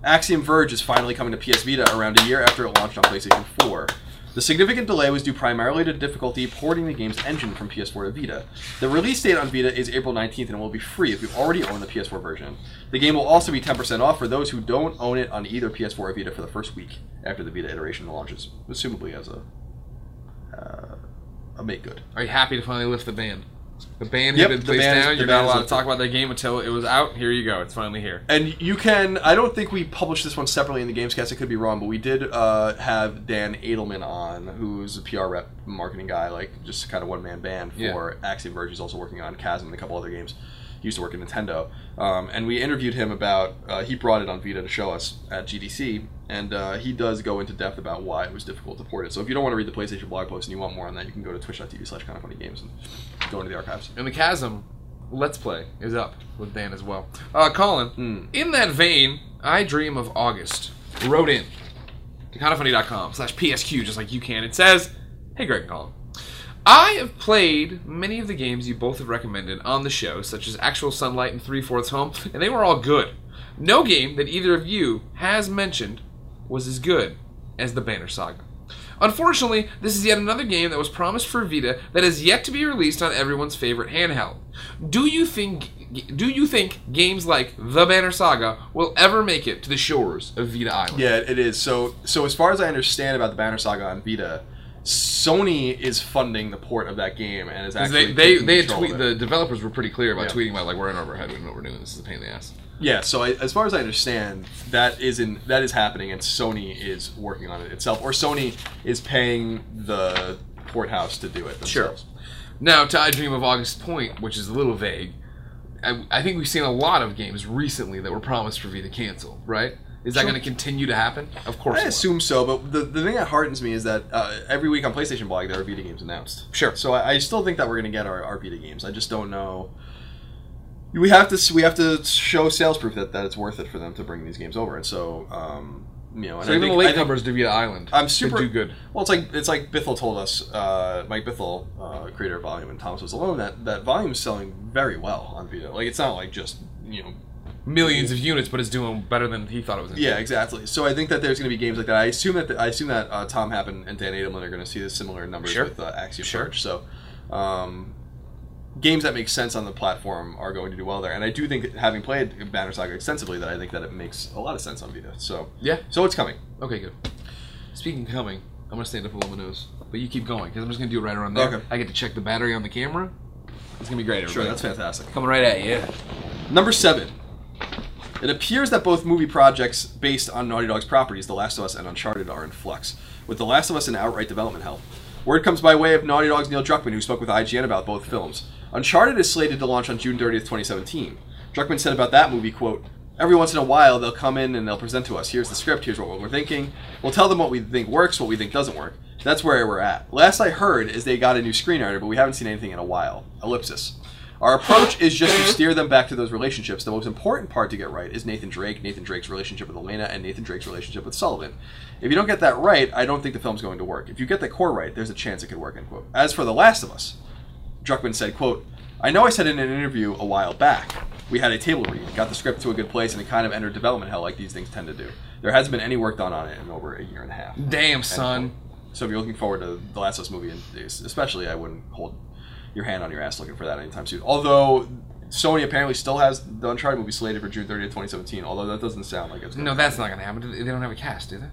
Axiom Verge is finally coming to PS Vita around a year after it launched on PlayStation 4. The significant delay was due primarily to difficulty porting the game's engine from PS4 to Vita. The release date on Vita is April 19th and will be free if you already own the PS4 version. The game will also be 10% off for those who don't own it on either PS4 or Vita for the first week after the Vita iteration launches, assumably as a uh, a make good. Are you happy to finally lift the ban? The ban Yep, had been placed down. You're not allowed to talk about that game until it was out. Here you go. It's finally here. And you can. I don't think we published this one separately in the Gamescast. I could be wrong, but we did uh, have Dan Adelman on, who's a PR rep, marketing guy, like just kind of one man band for Yeah. Axiom Verge. He's also working on Chasm and a couple other games. He used to work at Nintendo, um, and we interviewed him about. Uh, he brought it on Vita to show us at GDC, and uh, he does go into depth about why it was difficult to port it. So if you don't want to read the PlayStation blog post and you want more on that, you can go to twitch.tv slash kind of funny games and go into the archives. And the Chasm Let's Play is up with Dan as well. Uh, Colin, Hmm. in that vein, I Dream of August wrote in to kindoffunny.com slash PSQ, just like you can. It says, Hey Greg and Colin, I have played many of the games you both have recommended on the show, such as Actual Sunlight and Three Fourths Home, and they were all good. No game that either of you has mentioned was as good as the Banner Saga. Unfortunately, this is yet another game that was promised for Vita that has yet to be released on everyone's favorite handheld. Do you think do you think games like The Banner Saga will ever make it to the shores of Vita Island? Yeah, it is. So, so as far as I understand about the Banner Saga on Vita, Sony is funding the port of that game and is actually they they they tweet the developers were pretty clear about Yeah. tweeting about like we're in over our head, we know what we're doing. This is a pain in the ass. Yeah, so I, as far as I understand, that is in that is happening, and Sony is working on it itself, or Sony is paying the port house to do it themselves. Now, to I Dream of August Point, which is a little vague, I, I think we've seen a lot of games recently that were promised for Vita cancel, right? Is that Sure. going to continue to happen? Of course. I assume so, but the, the thing that heartens me is that uh, every week on PlayStation Blog there are Vita games announced. Sure. So I, I still think that we're going to get our, our Vita games. I just don't know. We have to we have to show sales proof that, that it's worth it for them to bring these games over, and so um, you know, and So I even think, the latecomers to Vita Island, I'm super do good. Well, it's like it's like Bithell told us, uh, Mike Bithell, uh, creator of Volume, and Thomas was alone. That that Volume is selling very well on Vita. Like it's not like just you know. Millions of units, but it's doing better than he thought it was. Gonna Yeah, exactly. So I think that there's going to be games like that. I assume that I assume that uh, Tom Happ and Dan Adelman are going to see the similar numbers Sure. with uh, Axiom Sure. So um, games that make sense on the platform are going to do well there. And I do think, having played Banner Saga extensively, that I think that it makes a lot of sense on Vita. So Yeah. so it's coming. Okay, good. Speaking of coming, I'm gonna stand up a little nose, but you keep going because I'm just gonna do it right around there. Okay. I get to check the battery on the camera. It's gonna be great. Sure, everybody. that's fantastic. coming right at you. Number seven. It appears that both movie projects based on Naughty Dog's properties, The Last of Us and Uncharted, are in flux, with The Last of Us in outright development hell. Word comes by way of Naughty Dog's Neil Druckmann, who spoke with IGN about both films. Uncharted is slated to launch on June 30th, 2017. Druckmann said about that movie, quote, Every once in a while, they'll come in and they'll present to us. Here's the script. Here's what we're thinking. We'll tell them what we think works, what we think doesn't work. That's where we're at. Last I heard is they got a new screenwriter, but we haven't seen anything in a while. Ellipsis. Our approach is just to steer them back to those relationships. The most important part to get right is Nathan Drake, Nathan Drake's relationship with Elena, and Nathan Drake's relationship with Sullivan. If you don't get that right, I don't think the film's going to work. If you get the core right, there's a chance it could work. End quote. As for The Last of Us, Druckmann said, quote, I know I said in an interview a while back, we had a table read, got the script to a good place, and it kind of entered development hell like these things tend to do. There hasn't been any work done on it in over a year and a half. Damn, son. So if you're looking forward to the Last of Us movie, and especially, I wouldn't hold your hand on your ass looking for that anytime soon. Although Sony apparently still has the Uncharted movie slated for June 30th, 2017. Although that doesn't sound like it's. Gonna No, that's not gonna happen. They don't have a cast, do they?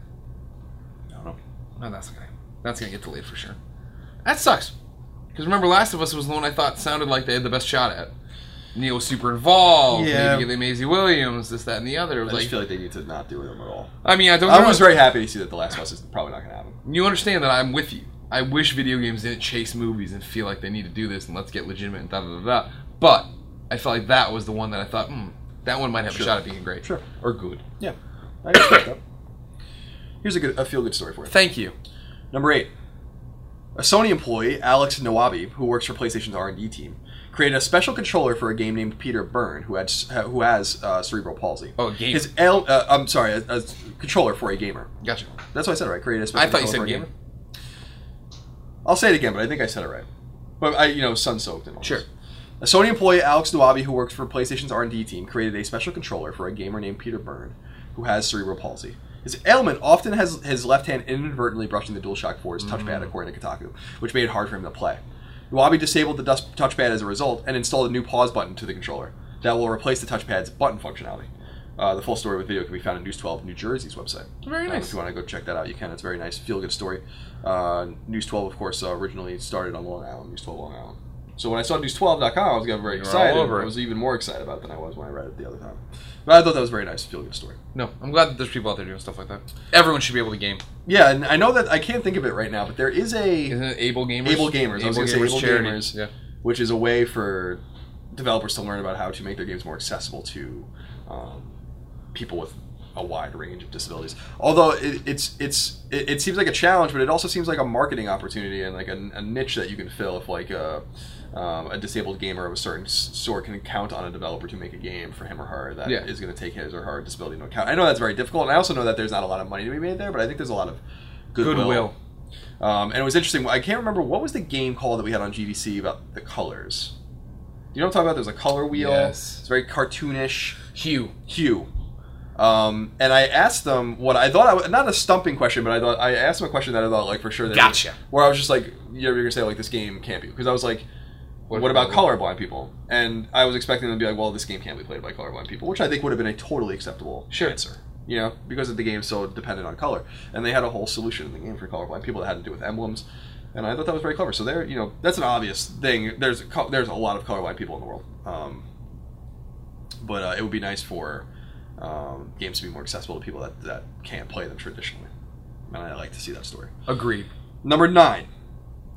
I don't. No, that's gonna. That's gonna get delayed for sure. That sucks. Because remember, Last of Us was the one I thought sounded like they had the best shot at. Neil was super involved. Yeah. Maybe get Maisie Williams, this, that, and the other. It I was just like, feel like they need to not do them at all. I mean, I don't. I know. was very happy to see that the Last of Us is probably not going to happen. You understand that I'm with you. I wish video games didn't chase movies and feel like they need to do this and let's get legitimate and da da da da. But I felt like that was the one that I thought, hmm, that one might have Sure. a shot at being great. Sure. Or good. Yeah, I that. Here's a good, a feel good story for you. Thank you. Number eight. A Sony employee, Alex Nawabi, who works for PlayStation's R&D team, created a special controller for a game named Peter Byrne, who had who has uh, cerebral palsy. Oh, a gamer. His L, uh, I'm sorry, a, a controller for a gamer. Gotcha. That's what I said, right? Created a special controller. I thought you said a gamer. I'll say it again, but I think I said it right. But I, you know, sun soaked and all Sure. A Sony employee, Alex Nawabi, who works for PlayStation's R&D team, created a special controller for a gamer named Peter Byrne, who has cerebral palsy. His ailment often has his left hand inadvertently brushing the DualShock 4's touchpad, according to Kotaku, which made it hard for him to play. Nawabi disabled the touchpad as a result and installed a new pause button to the controller that will replace the touchpad's button functionality. Uh, the full story with video can be found on News 12 New Jersey's website. Very Uh, nice. if you want to go check that out, you can. It's a very nice, feel good story. Uh, News 12, of course, uh, originally started on Long Island, News 12 Long Island. So when I saw News12.com, I was getting very You were excited. I was even more excited about it than I was when I read it the other time. But I thought that was very nice, feel good story. No, I'm glad that there's people out there doing stuff like that. Everyone should be able to game. Yeah, and I know that I can't think of it right now, but there is a Isn't it Able Gamers? Able Gamers. I was Able gonna say Gamers Able charity. Gamers. Yeah. which is a way for developers to learn about how to make their games more accessible to um, people with a wide range of disabilities. Although it, it's it's it, it seems like a challenge, but it also seems like a marketing opportunity and like a, a niche that you can fill if like a um, a disabled gamer of a certain sort can count on a developer to make a game for him or her that is Yeah. going to take his or her disability into account. I know that's very difficult, and I also know that there's not a lot of money to be made there, but I think there's a lot of goodwill. Goodwill. Um, and it was interesting. I can't remember what was the game called that we had on GDC about the colors. You know what I'm talking about? There's a color wheel. Yes. It's very cartoonish Hue. hue. Um, and I asked them what I thought. I was, not a stumping question, but I thought I asked them a question that I thought like for sure. That Gotcha. Where I was just like, you're gonna say like this game can't be because I was like, what, about colorblind people? And I was expecting them to be like, well, this game can't be played by colorblind people, which I think would have been a totally acceptable Sure. answer. You know, because the game's so dependent on color, and they had a whole solution in the game for colorblind people that had to do with emblems, and I thought that was very clever. So there, you know, that's an obvious thing. There's a, there's a lot of colorblind people in the world, um, but uh, it would be nice for um, games to be more accessible to people that, that can't play them traditionally, and I like to see that story. Agreed. Number nine.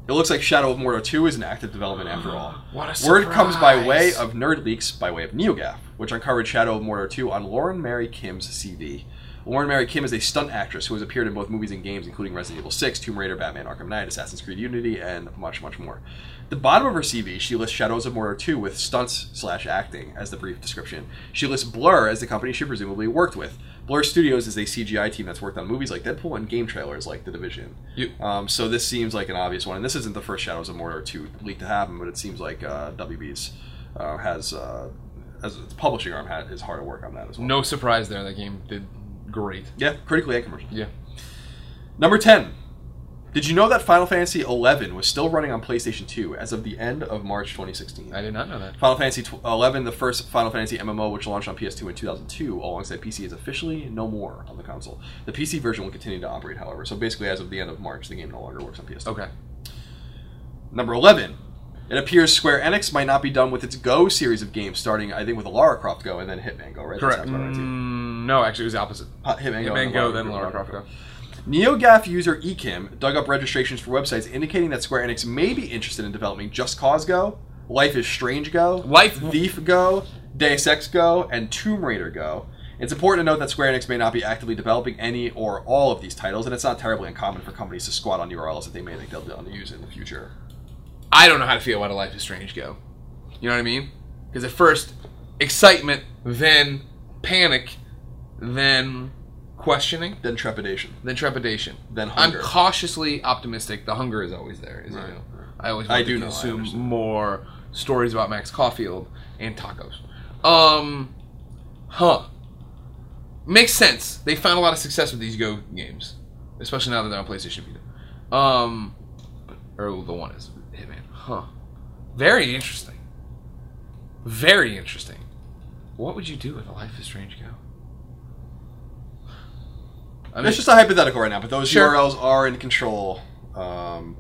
It looks like Shadow of Mordor 2 is in active development after all. What a Word comes by way of Nerd Leaks by way of NeoGaf, which uncovered Shadow of Mordor 2 on Lauren Mary Kim's CV. Lauren Mary Kim is a stunt actress who has appeared in both movies and games, including Resident Evil 6, Tomb Raider, Batman Arkham Knight, Assassin's Creed Unity, and much, much more. The bottom of her CV, she lists Shadows of Mordor 2 with stunts slash acting as the brief description. She lists Blur as the company she presumably worked with. Blur Studios is a CGI team that's worked on movies like Deadpool and game trailers like The Division. You, Um, so this seems like an obvious one, and this isn't the first Shadows of Mordor 2 leak to happen, but it seems like uh, WB's uh, has, uh, as its publishing arm, had, is hard at work on that as well. no surprise there. That game did great. Yeah, critically and commercially. Yeah. Number 10. Did you know that Final Fantasy XI was still running on PlayStation 2 as of the end of March 2016? I did not know that. Final Fantasy 11, the first Final Fantasy MMO, which launched on PS2 in 2002, alongside PC, is officially no more on the console. The PC version will continue to operate, however. So basically, as of the end of March, the game no longer works on PS2. Okay. Number 11. It appears Square Enix might not be done with its Go series of games, starting, I think, with a Lara Croft Go and then Hitman Go, right? Correct. sounds about right to you. Mm, no, actually, it was the opposite. Uh, Hitman Hitman and Go, then Lara Croft Go. NeoGaf user Ekim dug up registrations for websites indicating that Square Enix may be interested in developing Just Cause Go, Life is Strange Go, Life- Thief Go, Deus Ex Go, and Tomb Raider Go. It's important to note that Square Enix may not be actively developing any or all of these titles, and it's not terribly uncommon for companies to squat on URLs that they may think they'll be able to use in the future. I don't know how to feel about a Life is Strange go. You know what I mean? Because at first, excitement, then panic, then questioning, Then trepidation. then trepidation. Then hunger. I'm cautiously optimistic. The hunger is always there, as Right, you know. I always I want do to know, I consume understand. more stories about Max Caulfield and tacos. Um, huh. Makes sense. They found a lot of success with these Go games, especially now that they're on PlayStation Vita. Um, or the one is Hitman. Huh. Very interesting. Very interesting. What would you do with a Life is Strange Go? I mean, It's just a hypothetical right now, but those Sure. URLs are in control um,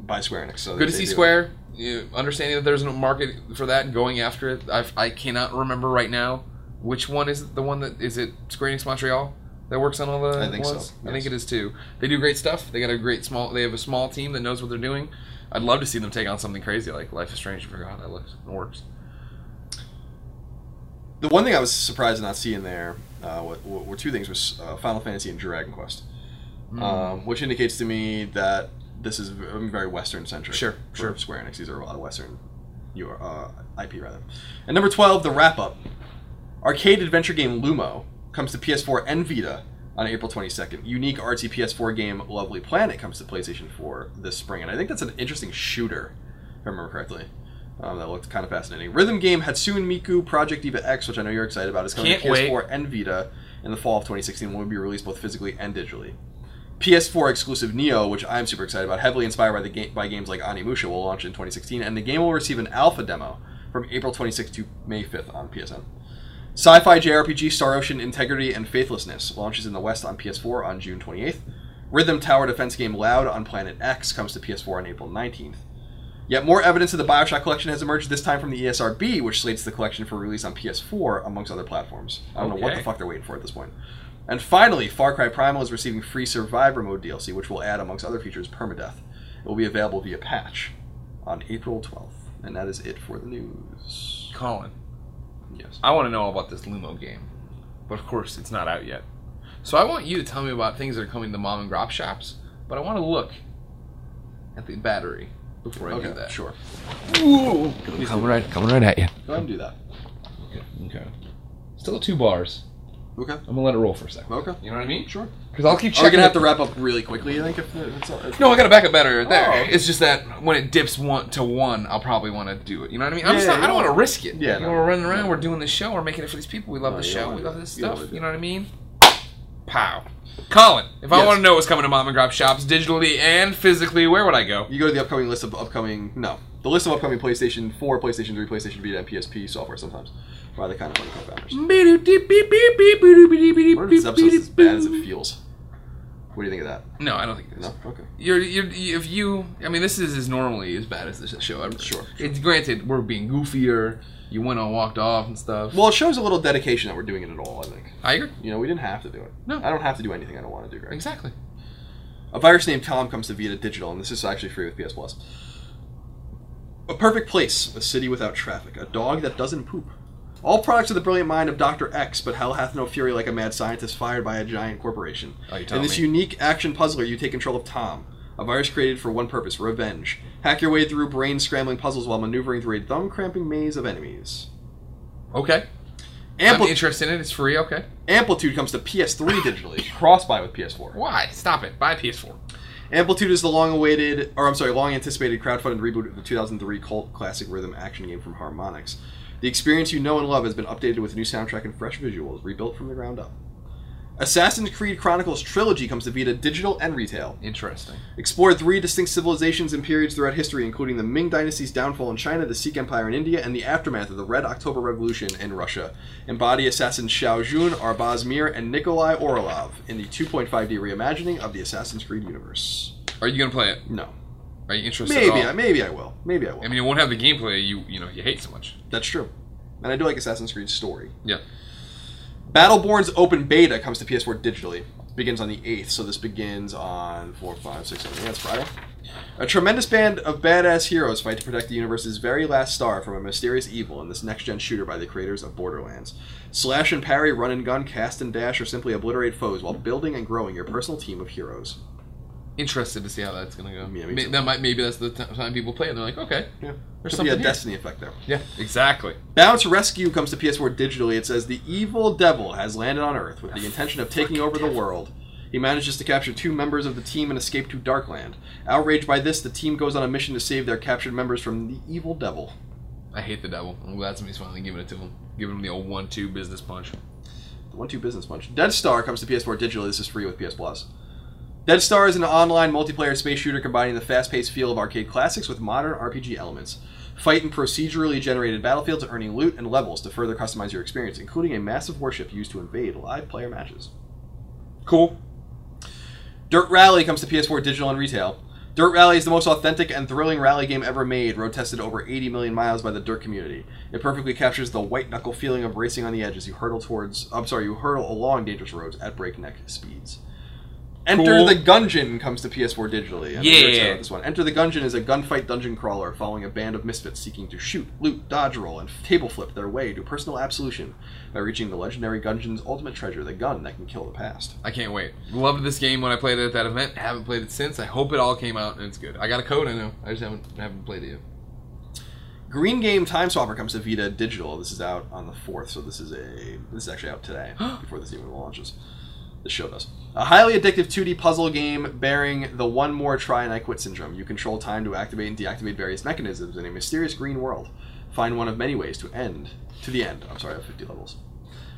by Square Enix. So good to see Square. You, understanding that there's no market for that and going after it. I, I cannot remember right now which one is the one that is it Square Enix Montreal that works on all the I think so, ones? I think it is too. They do great stuff. They got a great small. They have a small team that knows what they're doing. I'd love to see them take on something crazy like Life is Strange. I forgot that looks. Works. The one thing I was surprised to not see in there uh, were, two things: was uh, Final Fantasy and Dragon Quest, Hmm. um, which indicates to me that this is very Western centric. Sure, sure. Square Enix. These are a lot of Western, your uh, IP rather. And number twelve, the wrap up. Arcade adventure game Lumo comes to PS4 and Vita on April 22nd. Unique artsy PS4 game Lovely Planet comes to PlayStation 4 this spring, and I think that's an interesting shooter, if I remember correctly. Um, that looked kind of fascinating. Rhythm game Hatsune Miku Project Diva X, which I know you're excited about, is coming Can't to PS4 wait. and Vita in the fall of 2016 and will be released both physically and digitally. PS4 exclusive Nioh, which I'm super excited about, heavily inspired by the game by games like Onimusha, will launch in 2016, and the game will receive an alpha demo from April 26th to May 5th on PSN. Sci-fi JRPG Star Ocean Integrity and Faithlessness launches in the West on PS4 on June 28th. Rhythm Tower defense game Loud on Planet X comes to PS4 on April 19th. Yet more evidence of the Bioshock collection has emerged this time from the ESRB, which slates the collection for release on PS4, amongst other platforms. I don't know what the fuck they're waiting for at this point. And finally, Far Cry Primal is receiving free Survivor Mode DLC, which will add, amongst other features, permadeath. It will be available via patch on April 12th. And that is it for the news. Colin, Yes. I want to know all about this Lumo game, but of course it's not out yet. So I want you to tell me about things that are coming to mom and grop shops, but I want to look at the battery before I do Okay, that. sure. Ooh, coming right, coming right at you. Go ahead and do that. Okay. Okay. Still two bars. Okay. I'm gonna let it roll for a second. Okay. You know what I mean? Sure. Because I'll keep Are we checking. gonna have to wrap up really quickly? I think if it's, it's No, I got a backup battery right there. Oh. It's just that when it dips one to one, I'll probably want to do it. You know what I mean? I'm Yeah, just not, yeah, I don't want to risk it. Yeah, you no. know, we're running around, we're doing this show, we're making it for these people. We love No, the show, we love this it. You don't stuff. You know what I mean? Pow. Colin, if I Yes. want to know what's coming to mom and grop shops digitally and physically, where would I go? You go to the upcoming list of upcoming. No, the list of upcoming PlayStation 4, PlayStation 3, PlayStation Vita, and PSP software sometimes by the kind of funny co-founders. I if this episode's as bad as it feels. What do you think of that? No, I don't think it is. No? Okay. You're, you're, if you, I mean, this is as normally as bad as this show ever. Sure, It's granted we're being goofier. You went on, walked off, and stuff. Well, it shows a little dedication that we're doing it at all, I think. I agree. You know, we didn't have to do it. No. I don't have to do anything I don't want to do, Greg. Exactly. A virus named Tom comes to Vita Digital, and this is actually free with PS Plus. A perfect place, a city without traffic, a dog that doesn't poop. All products of the brilliant mind of Dr. X, but hell hath no fury like a mad scientist fired by a giant corporation. Oh, you In this me. unique action puzzler, you take control of Tom, a virus created for one purpose revenge. Hack your way through brain scrambling puzzles while maneuvering through a thumb cramping maze of enemies. Okay. Ampli- I'm interested in it. It's free. Okay. Amplitude comes to PS3 digitally, cross buy with PS4. Why? Stop it. Buy a PS4. Amplitude is the long-awaited, or I'm sorry, long-anticipated crowdfunded reboot of the 2003 cult classic rhythm action game from Harmonix. The experience you know and love has been updated with a new soundtrack and fresh visuals, rebuilt from the ground up. Assassin's Creed Chronicles Trilogy comes to Vita digital and retail. Interesting. Explore three distinct civilizations and periods throughout history, including the Ming Dynasty's downfall in China, the Sikh Empire in India, and the aftermath of the Red October Revolution in Russia. Embody assassins Shao Jun, Arbaz Mir, and Nikolai Orlov in the 2.5D reimagining of the Assassin's Creed universe. Are you gonna play it? No. Are you interested? Maybe, I maybe I will. Maybe I will. I mean, it won't have the gameplay you you know you hate so much. That's true. And I do like Assassin's Creed story. Yeah. Battleborn's open beta comes to PS4 digitally. Begins on the 8th, so this begins on 4, 5, 6, 7, 8. That's Friday. A tremendous band of badass heroes fight to protect the universe's very last star from a mysterious evil in this next gen shooter by the creators of Borderlands. Slash and parry, run and gun, cast and dash, or simply obliterate foes while building and growing your personal team of heroes. Interested to see how that's gonna go. Yeah, me May- too. that might maybe that's the t- time people play and they're like, okay, Yeah. There's be a something here. Destiny effect there. yeah, exactly. Bounce Rescue comes to PS4 digitally. It says the evil devil has landed on Earth with the intention of taking over the world. He manages to capture two members of the team and escape to Darkland. Outraged by this, the team goes on a mission to save their captured members from the evil devil. I hate the devil. I'm glad somebody's finally giving it to him, giving him the old one-two business punch. The one-two business punch. Dead Star comes to PS4 digitally. This is free with PS Plus. Dead Star is an online multiplayer space shooter combining the fast-paced feel of arcade classics with modern RPG elements. Fight in procedurally generated battlefields, earning loot and levels to further customize your experience, including a massive warship used to invade live player matches. Cool. Dirt Rally comes to PS4 digital and retail. Dirt Rally is the most authentic and thrilling rally game ever made, road tested over 80 million miles by the Dirt community. It perfectly captures the white knuckle feeling of racing on the edge as you hurtle towards, I'm sorry, you hurtle along dangerous roads at breakneck speeds. Enter Cool. the Gungeon comes to PS4 digitally. I'm Yeah. this one. Enter the Gungeon is a gunfight dungeon crawler following a band of misfits seeking to shoot, loot, dodge roll, and table flip their way to personal absolution by reaching the legendary Gungeon's ultimate treasure, the gun that can kill the past. I can't wait. Loved this game when I played it at that event. Haven't played it since. I hope it all came out and it's good. I got a code. I know. I just haven't haven't played it yet. Green Game Time Swapper comes to Vita Digital. This is out on the fourth, so this is a this is actually out today before this even launches. The show does. A highly addictive 2D puzzle game bearing the one more try and I quit syndrome. You control time to activate and deactivate various mechanisms in a mysterious green world. Find one of many ways to end to the end. I'm sorry, I have 50 levels.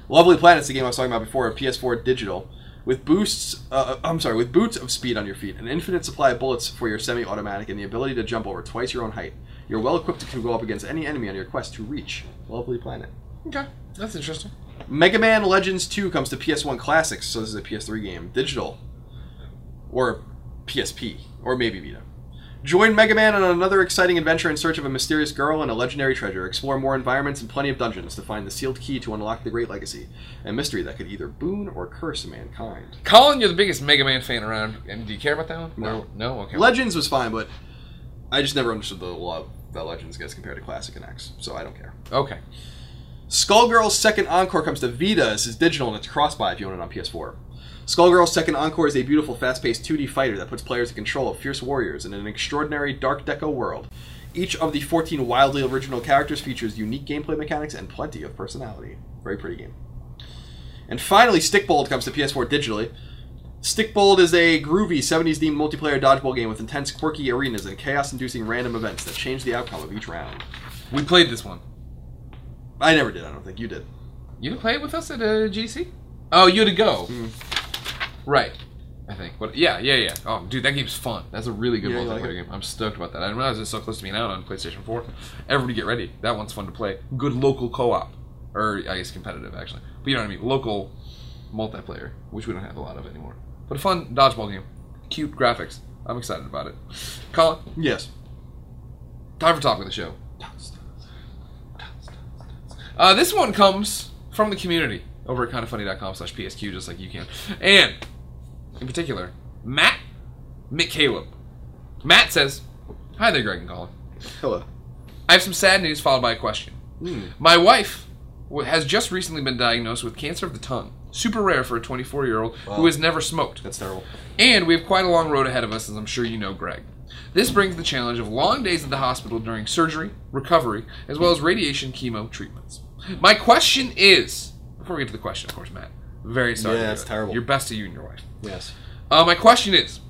Lovely Planet's the game I was talking about before, PS4 digital, with boosts. Uh, I'm sorry, with boots of speed on your feet, an infinite supply of bullets for your semi-automatic, and the ability to jump over twice your own height. You're well equipped to go up against any enemy on your quest to reach Lovely Planet. Okay, that's interesting. Mega Man Legends 2 comes to PS1 Classics, so this is a PS3 game, digital, or PSP, or maybe Vita. Join Mega Man on another exciting adventure in search of a mysterious girl and a legendary treasure. Explore more environments and plenty of dungeons to find the sealed key to unlock the Great Legacy, a mystery that could either boon or curse mankind. Colin, you're the biggest Mega Man fan around. And do you care about that one? No. No. Okay. Legends was fine, but I just never understood the love that Legends gets compared to Classic and X, so I don't care. okay. Skullgirls Second Encore comes to Vita. This is digital and it's cross-buy if you own it on PS4. Skullgirls Second Encore is a beautiful, fast-paced 2D fighter that puts players in control of fierce warriors in an extraordinary Dark Deco world. Each of the 14 wildly original characters features unique gameplay mechanics and plenty of personality. Very pretty game. And finally, Stikbold comes to PS4 digitally. Stikbold is a groovy 70s themed multiplayer dodgeball game with intense, quirky arenas and chaos inducing random events that change the outcome of each round. We played this one. I never did, I don't think. You did. You didn't play it with us at uh, GC? Oh, you had to go. Mm. Right. I think. But yeah, yeah, yeah. Oh, dude, that game's fun. That's a really good Yeah, multiplayer like game. I'm stoked about that. I didn't realize it's so close to being out on PlayStation 4. Everybody get ready. That one's fun to play. Good local co-op, or I guess competitive actually. But you know what I mean. Local multiplayer, which we don't have a lot of anymore. But a fun dodgeball game. Cute graphics. I'm excited about it. Colin, Yes. time for topic of the show. Uh, this one comes from the community over at kindafunny.com slash psq, just like you can. And, in particular, Matt McCaleb. Matt says, Hi there, Greg and Colin. Hello. I have some sad news followed by a question. My wife has just recently been diagnosed with cancer of the tongue. Super rare for a 24 year old who has never smoked. That's terrible. And we have quite a long road ahead of us, as I'm sure you know, Greg. This brings the challenge of long days at the hospital during surgery, recovery, as well as radiation chemo treatments. My question is before we get to the question, of course, Matt, very sorry. Yeah, to hear it's that. terrible. Your best to you and your wife. Yes. Uh, my question is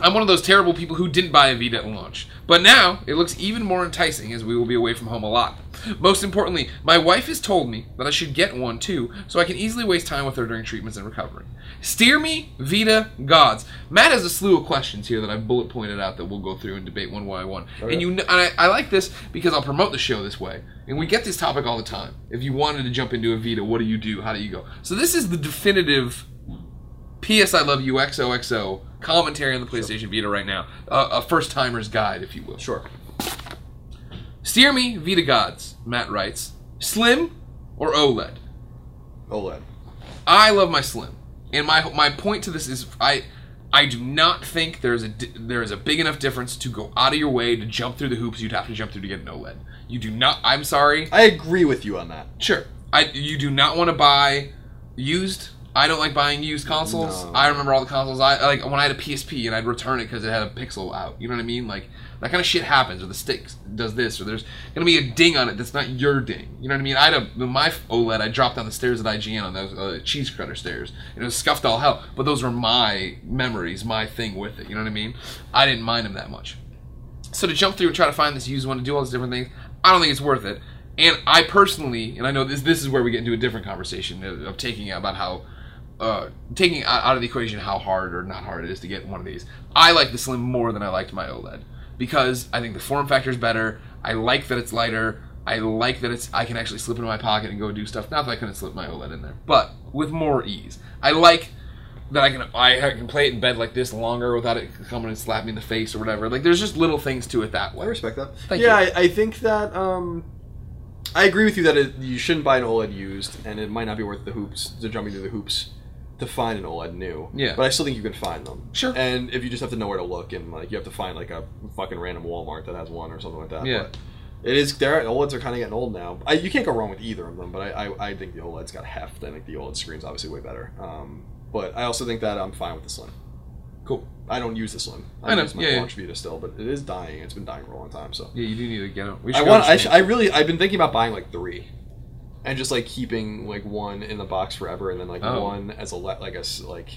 I'm one of those terrible people who didn't buy a Vita at launch, but now it looks even more enticing as we will be away from home a lot. Most importantly, my wife has told me that I should get one too, so I can easily waste time with her during treatments and recovery. Steer me, Vita gods. Matt has a slew of questions here that I've bullet pointed out that we'll go through and debate one by one. And you, and I, I like this because I'll promote the show this way, and we get this topic all the time. If you wanted to jump into a Vita, what do you do? How do you go? So this is the definitive P.S. I love you XOXO commentary on the PlayStation Vita right now. Uh, a first timer's guide, if you will. Sure. Steer me, Vita gods. Matt writes, Slim or OLED? OLED. I love my Slim, and my my point to this is I I do not think there's a there is a big enough difference to go out of your way to jump through the hoops you'd have to jump through to get an OLED. You do not. I'm sorry. I agree with you on that. Sure. I you do not want to buy used. I don't like buying used consoles. No. I remember all the consoles. I like when I had a PSP and I'd return it because it had a pixel out. You know what I mean? Like that kind of shit happens, or the stick does this, or there's gonna be a ding on it that's not your ding. You know what I mean? I had a my OLED. I dropped down the stairs at IGN on those uh, cheese crutter stairs, it was scuffed all hell. But those were my memories, my thing with it. You know what I mean? I didn't mind them that much. So to jump through and try to find this used one to do all these different things, I don't think it's worth it. And I personally, and I know this this is where we get into a different conversation of, taking about how uh, taking out out of the equation how hard or not hard it is to get one of these. I like the Slim more than I liked my OLED because I think the form factor is better. I like that it's lighter. I like that it's I can actually slip into my pocket and go do stuff. Not that I couldn't slip my OLED in there, but with more ease. I like that I can I can play it in bed like this longer without it coming and slap me in the face or whatever. Like there's just little things to it that I respect that. Thank yeah, you. I, I think that um, I agree with you that it, you shouldn't buy an OLED used, and it might not be worth the hoops to jumping through the hoops to find an OLED new. Yeah. but I still think you can find them. Sure. And if you just have to know where to look, and like you have to find like a fucking random Walmart that has one or something like that. Yeah. But it is. There, OLEDs are kind of getting old now. I, you can't go wrong with either of them, but I, I, I think the OLED's got heft. I think the OLED screen's obviously way better. Um, but I also think that I'm fine with the Slim. Cool. I don't use the Slim. I know, use my yeah, launch Vita still, but it is dying. It's been dying for a long time. So Yeah, you do need to get it. We I want. I, sh- I really. I've been thinking about buying like three, and just like keeping like one in the box forever, and then like Oh. one as a le- like a like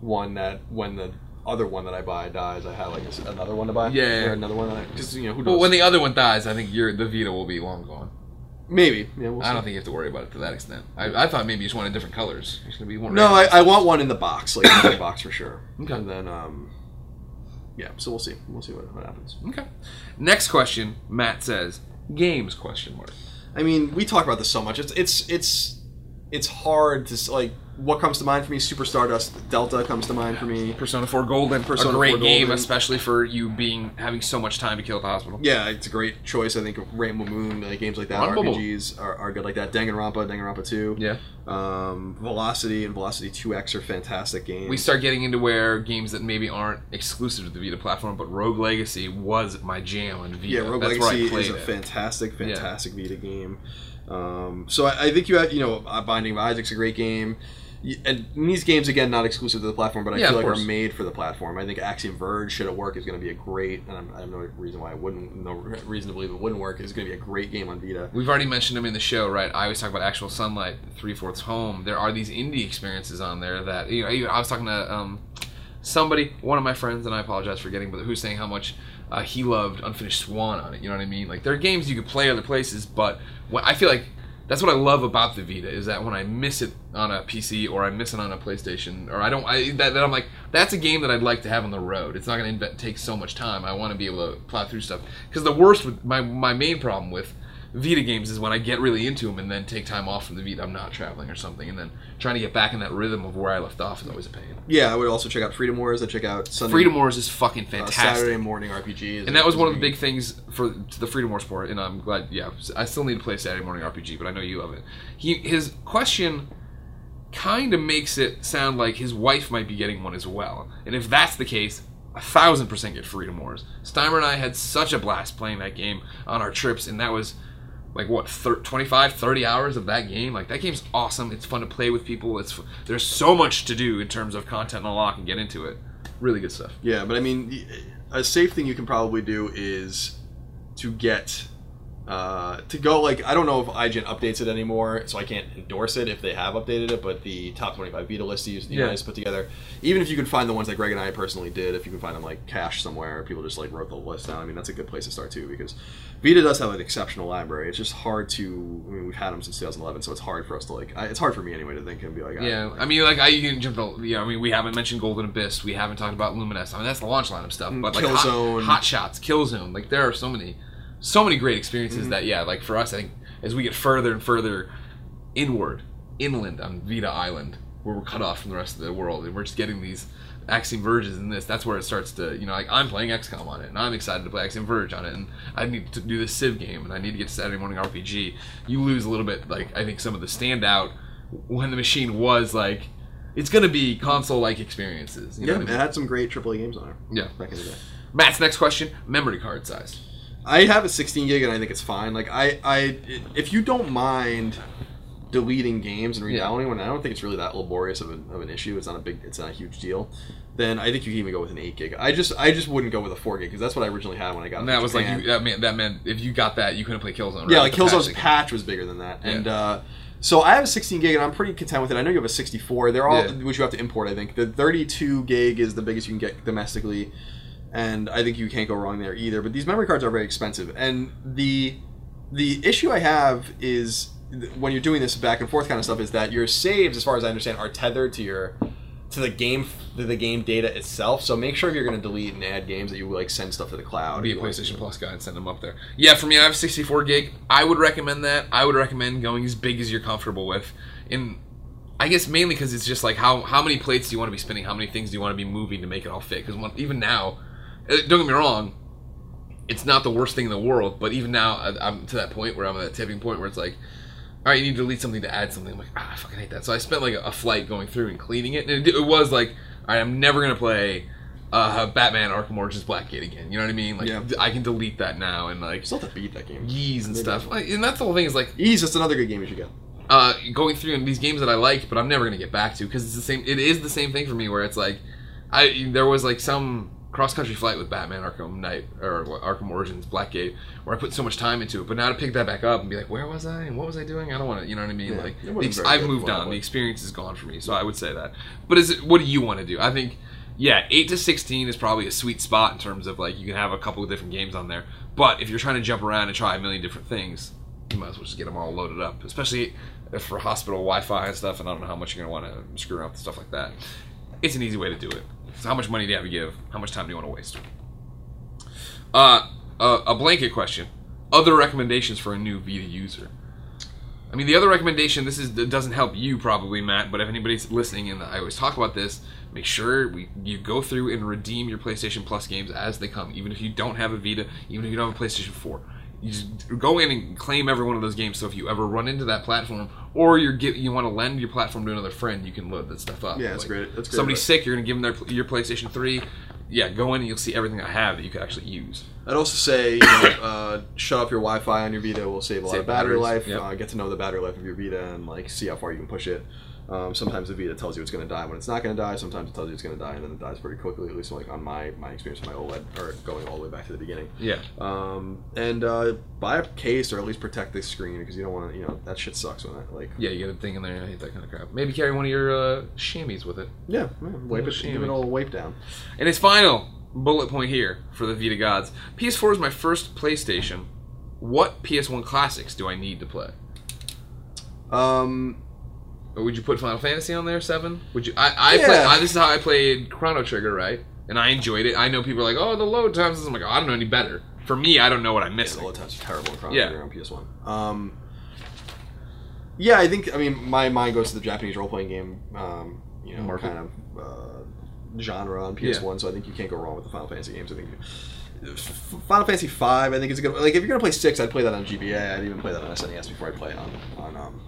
one that when the other one that I buy dies, I have like another one to buy. Yeah, yeah. Or another one because you know who knows. But when the other one dies, I think your the Vita will be long gone. maybe yeah. We'll I don't think you have to worry about it to that extent. I, I thought maybe you just wanted different colors. It's gonna be one. No, I. I want one in the box, like in the box for sure. Okay. And then um, yeah. So we'll see. We'll see what, what happens. Okay. Next question. Matt says games question mark. I mean, we talk about this so much. It's it's it's it's hard to like. What comes to mind for me? Super Stardust Delta comes to mind for me. Persona 4 Golden, Persona a great 4 game, Golden. especially for you being having so much time to kill at the hospital. Yeah, it's a great choice. I think Rainbow Moon, like games like that, RPGs are, are good like that. Danganronpa, Danganronpa Two, Yeah. um, Velocity and Velocity Two X are fantastic games. We start getting into where games that maybe aren't exclusive to the Vita platform, but Rogue Legacy was my jam on Vita. yeah, Rogue That's Legacy is a it. fantastic, fantastic Vita game. Um, so I, I think you have, you know, uh, Binding of Isaac's a great game. And these games again not exclusive to the platform, but I Yeah, feel like course. are made for the platform. I think Axiom Verge should it work is going to be a great, and I'm, I have no reason why it wouldn't, no reason to believe it wouldn't work. It's going to be a great game on Vita. We've already mentioned them in the show, right? I always talk about Actual Sunlight, Three Fourths Home. There are these indie experiences on there that you know. I was talking to um, somebody, one of my friends, and I apologize for getting, but who's saying how much uh, he loved Unfinished Swan on it. You know what I mean? Like there are games you could play other places, but when, I feel like that's what I love about the Vita is that when I miss it on a PC or I miss it on a PlayStation or I don't, I that, that I'm like that's a game that I'd like to have on the road. It's not going to take so much time. I want to be able to plow through stuff because the worst, with, my my main problem with Vita games is when I get really into them and then take time off from the Vita. I'm not traveling or something, and then trying to get back in that rhythm of where I left off is always a pain. Yeah, I would also check out Freedom Wars. I check out Sunday, Freedom Wars is fucking uh, fantastic. Saturday morning RPGs, And that was one of the big things for the Freedom Wars port, and I'm glad. Yeah, I still need to play Saturday Morning RPG, but I know you love it. He his question kind of makes it sound like his wife might be getting one as well, and if that's the case, a thousand percent get Freedom Wars. Steimer and I had such a blast playing that game on our trips, and that was like what thir- 25 30 hours of that game? Like that game's awesome. It's fun to play with people. It's f- there's so much to do in terms of content unlock and get into it. Really good stuff. Yeah, but I mean, a safe thing you can probably do is to get uh, to go like I don't know if IGN updates it anymore, so I can't endorse it if they have updated it. But the top twenty-five Vita list you, you Yeah. guys put together, even if you can find the ones that Greg and I personally did, if you can find them like cached somewhere, people just like wrote the list down. I mean, that's a good place to start too because Vita does have an exceptional library. It's just hard to. I mean, we've had them since 2011, so it's hard for us to like. I, it's hard for me anyway to think and be like, I- Yeah, I mean, like I you can jump. You know, I mean, we haven't mentioned Golden Abyss. We haven't talked about Lumines. I mean, that's the launch line of stuff. But like hot, Killzone. hot shots, Killzone. Like there are so many, so many great experiences Mm-hmm. that yeah. Like for us, I think as we get further and further inward, inland on Vita Island, where we're cut off from the rest of the world, and we're just getting these Axiom Verges and this. That's where it starts to you know like I'm playing XCOM on it, and I'm excited to play Axiom Verge on it, and I need to do this Civ game, and I need to get to Saturday Morning RPG. You lose a little bit. Like I think some of the standout when the machine was like it's gonna be console like experiences. You know yeah, it I mean? had some great AAA games on it Yeah. back in the day. Matt's next question: memory card size. I have a 16 gig and I think it's fine. Like I, I, if you don't mind deleting games and Yeah. re-downloading when I don't think it's really that laborious of an, of an issue. It's not a big, it's not a huge deal. Then I think you can even go with an 8 gig. I just, I just wouldn't go with a 4 gig because that's what I originally had when I got. And it that was like you, that meant that meant if you got that, you couldn't play Killzone. Right? yeah, like Killzone's patch. patch was bigger than that, and uh, so I have a 16 gig and I'm pretty content with it. I know you have a 64. They're all Yeah. which you have to import. I think the 32 gig is the biggest you can get domestically, and I think you can't go wrong there either. But these memory cards are very expensive, and the the issue I have is when you're doing this back and forth kind of stuff is that your saves, as far as I understand, are tethered to your to the game to the game data itself. So make sure if you're going to delete and add games that you like send stuff to the cloud. be a PlayStation Plus guy and send them up there. Yeah, for me, I have 64 gig. I would recommend that. I would recommend going as big as you're comfortable with. In I guess mainly because it's just like how how many plates do you want to be spinning? How many things do you want to be moving to make it all fit? Because even now, don't get me wrong, it's not the worst thing in the world. But even now, I- I'm to that point where I'm at that tipping point where it's like. All right, you need to delete something to add something. I'm like, ah, I fucking hate that. So I spent like a flight going through and cleaning it, and it, it was like, all right, I'm never gonna play uh, Batman Arkham Origins Blackgate again. You know what I mean? Like, Yeah. I can delete that now and like Still have to beat that game. yees and Maybe. stuff. Like, and that's the whole thing is like Ease, that's another good game you should get. uh, going through and these games that I like, but I'm never gonna get back to because it's the same. It is the same thing for me where it's like, I there was like some cross country flight with Batman Arkham Knight or Arkham Origins Blackgate where I put so much time into it, but now to pick that back up and be like, where was I and what was I doing? I don't want to, you know what I mean? Yeah, like, it the wasn't ex- I've moved on. The experience is gone for me, so I would say that. But is it? What do you want to do? I think. Yeah, eight to sixteen is probably a sweet spot in terms of like you can have a couple of different games on there. But if you're trying to jump around and try a million different things, you might as well just get them all loaded up, especially if for hospital Wi-Fi and stuff. And I don't know how much you're gonna want to screw around with stuff like that. It's an easy way to do it. So how much money do you have to give? How much time do you want to waste? Uh, a, blanket question. Other recommendations for a new Vita user. I mean, the other recommendation. This is doesn't help you probably, Matt. But if anybody's listening, and I always talk about this, make sure we, you go through and redeem your PlayStation Plus games as they come. Even if you don't have a Vita, even if you don't have a PlayStation Four, you just go in and claim every one of those games. So if you ever run into that platform, or you're get, you want to lend your platform to another friend, you can load that stuff up. Yeah, that's great- that's great Somebody's sick, you're gonna give them their your PlayStation Three. Yeah, go in and you'll see everything I have that you could actually use. I'd also say, you know, uh, shut off your Wi-Fi on your Vita will save a lot Save of battery batteries, life. yep. Uh, get to know the battery life of your Vita and like see how far you can push it. Um, sometimes the Vita tells you it's going to die when it's not going to die. Sometimes it tells you it's going to die and then it dies pretty quickly. At least like on my my experience with my OLED or going all the way back to the beginning. Yeah. Um, and uh, buy a case or at least protect the screen because you don't want to. You know that shit sucks when that like Yeah, you get a thing in there. I hate that kind of crap. Maybe carry one of your uh, chamois with it. yeah, yeah wipe it, give it it. all a wipe down. And it's final bullet point here for the Vita gods: PS4 is my first PlayStation. What PS1 classics do I need to play? Um, Or would you put Final Fantasy on there? Seven? Would you? I I, Yeah. play, I this is how I played Chrono Trigger, right? And I enjoyed it. I know people are like, oh, the load times. I'm like, oh, I don't know any better. For me, I don't know what I'm yeah, the load times are terrible in Chrono Yeah. Trigger on PS1. Um, yeah, I think I mean my mind goes to the Japanese role playing game, um, you know, Market. kind of uh, genre on PS1. So I think you can't go wrong with the Final Fantasy games. I think Final Fantasy Five, I think is a good. Like if you're gonna play six, I'd play that on GBA. I'd even play that on SNES before I play it on on um,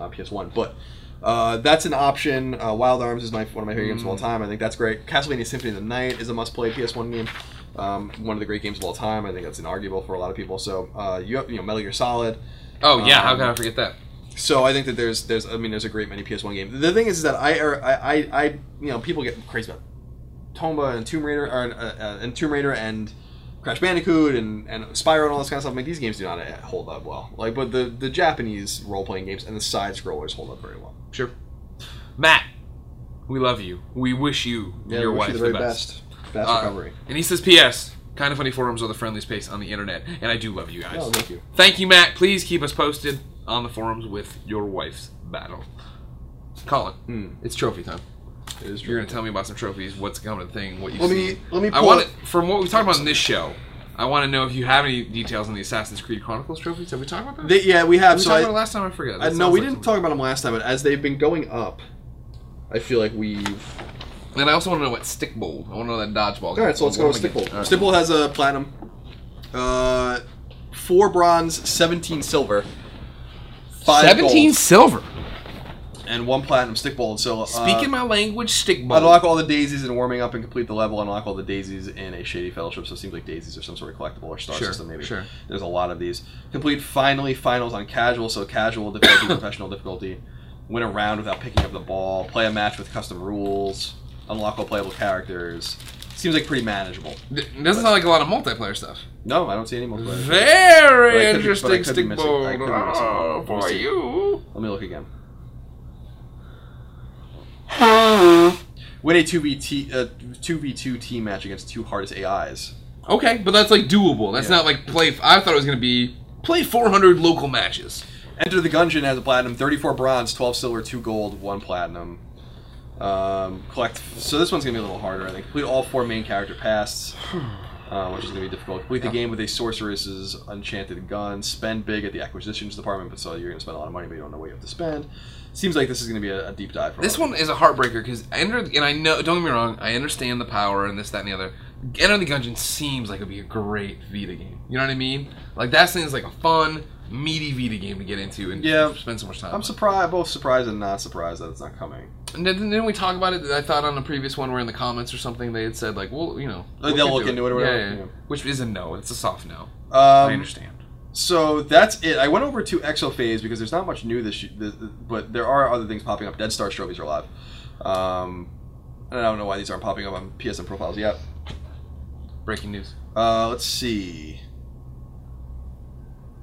on PS1. But uh, that's an option. Uh, Wild Arms is my one of my favorite games of all time. I think that's great. Castlevania Symphony of the Night is a must-play PS1 game. Um, one of the great games of all time. I think that's inarguable for a lot of people. So uh, you have you know Metal Gear Solid. Oh yeah, how Um, can I forget that? So I think that there's there's I mean there's a great many PS1 games. The thing is, is that I er, I, I I you know people get crazy about Tomba and Tomb Raider or, uh, uh, and Tomb Raider and Crash Bandicoot and and Spyro and all this kind of stuff. Like these games do not hold up well. Like but the the Japanese role playing games and the side scrollers hold up very well. Sure. Matt, we love you. We wish you and your wish wife you the very best. best Uh, recovery. and he says, P.S. Kind of funny forums are the friendliest space on the internet, and I do love you guys. Oh, thank you. Thank you, Matt. Please keep us posted on the forums with your wife's battle. Colin, Hmm. it's trophy time. It is You're gonna tell me about some trophies. What's coming to the thing? What you Let see. me- let me I want it- it from what we talked about in this show. I want to know if you have any details on the Assassin's Creed Chronicles trophies. Have we talked about that? They, yeah, we have. Did we so talk I, about last time? I forget. Uh, That no, we like didn't something. talk about them last time, but as they've been going up, I feel like we've. And I also want to know what stick bowl. I want to know that dodgeball. All right, so let's go with Stikbold. Stikbold has a platinum, uh, four bronze, seventeen silver, five Seventeen gold, silver. And one platinum Stikbold. So uh, Speaking my language, stick bowl. unlock all the daisies and warming up and complete the level. Unlock all the daisies in a shady fellowship. So it seems like daisies are some sort of collectible or star Sure, system. Maybe sure. There's a lot of these. Complete finally finals on casual. So casual difficulty, professional difficulty. Win a round without picking up the ball. Play a match with custom rules. Unlock all playable characters. Seems like pretty manageable. D- doesn't sound like a lot of multiplayer stuff. No, I don't see any multiplayer. But Very could be- but I interesting could be stick missing- bowl. I could be missing Oh, me for you. Let me look again. Win a two v t uh, two v two team match against two hardest AIs. Okay, but that's like doable. That's Yeah. not like play. I thought it was gonna be play 400 local matches. Enter the Gungeon has a platinum, 34 bronze, 12 silver, 2 gold, 1 platinum. Um, collect. So this one's gonna be a little harder, I think. Complete all four main character pasts, uh, which is gonna be difficult. Complete the game with a sorceress's enchanted gun. Spend big at the acquisitions department, but so you're gonna spend a lot of money, but you don't know what you have to spend. Seems like this is gonna be a, a deep dive. For This one is a heartbreaker because Enter and I know. Don't get me wrong. I understand the power and this, that, and the other. Enter the Gungeon seems like it'd be a great Vita game. You know what I mean? Like that seems like a fun, meaty Vita game to get into and Yeah. spend so much time. I'm on. surprised, both surprised and not surprised that it's not coming. And then, didn't we talk about it? I thought on the previous one, where in the comments or something, they had said like, "Well, you know, Like, we they'll look into it or whatever? Yeah, yeah. Yeah. Which is a no. It's a soft no. I Um, understand. So that's it. I went over to Exophase because there's not much new this, th- th- but there are other things popping up. Dead Star trophies are live. Um, and I don't know why these aren't popping up on PSN profiles yet. Breaking news. Uh, let's see.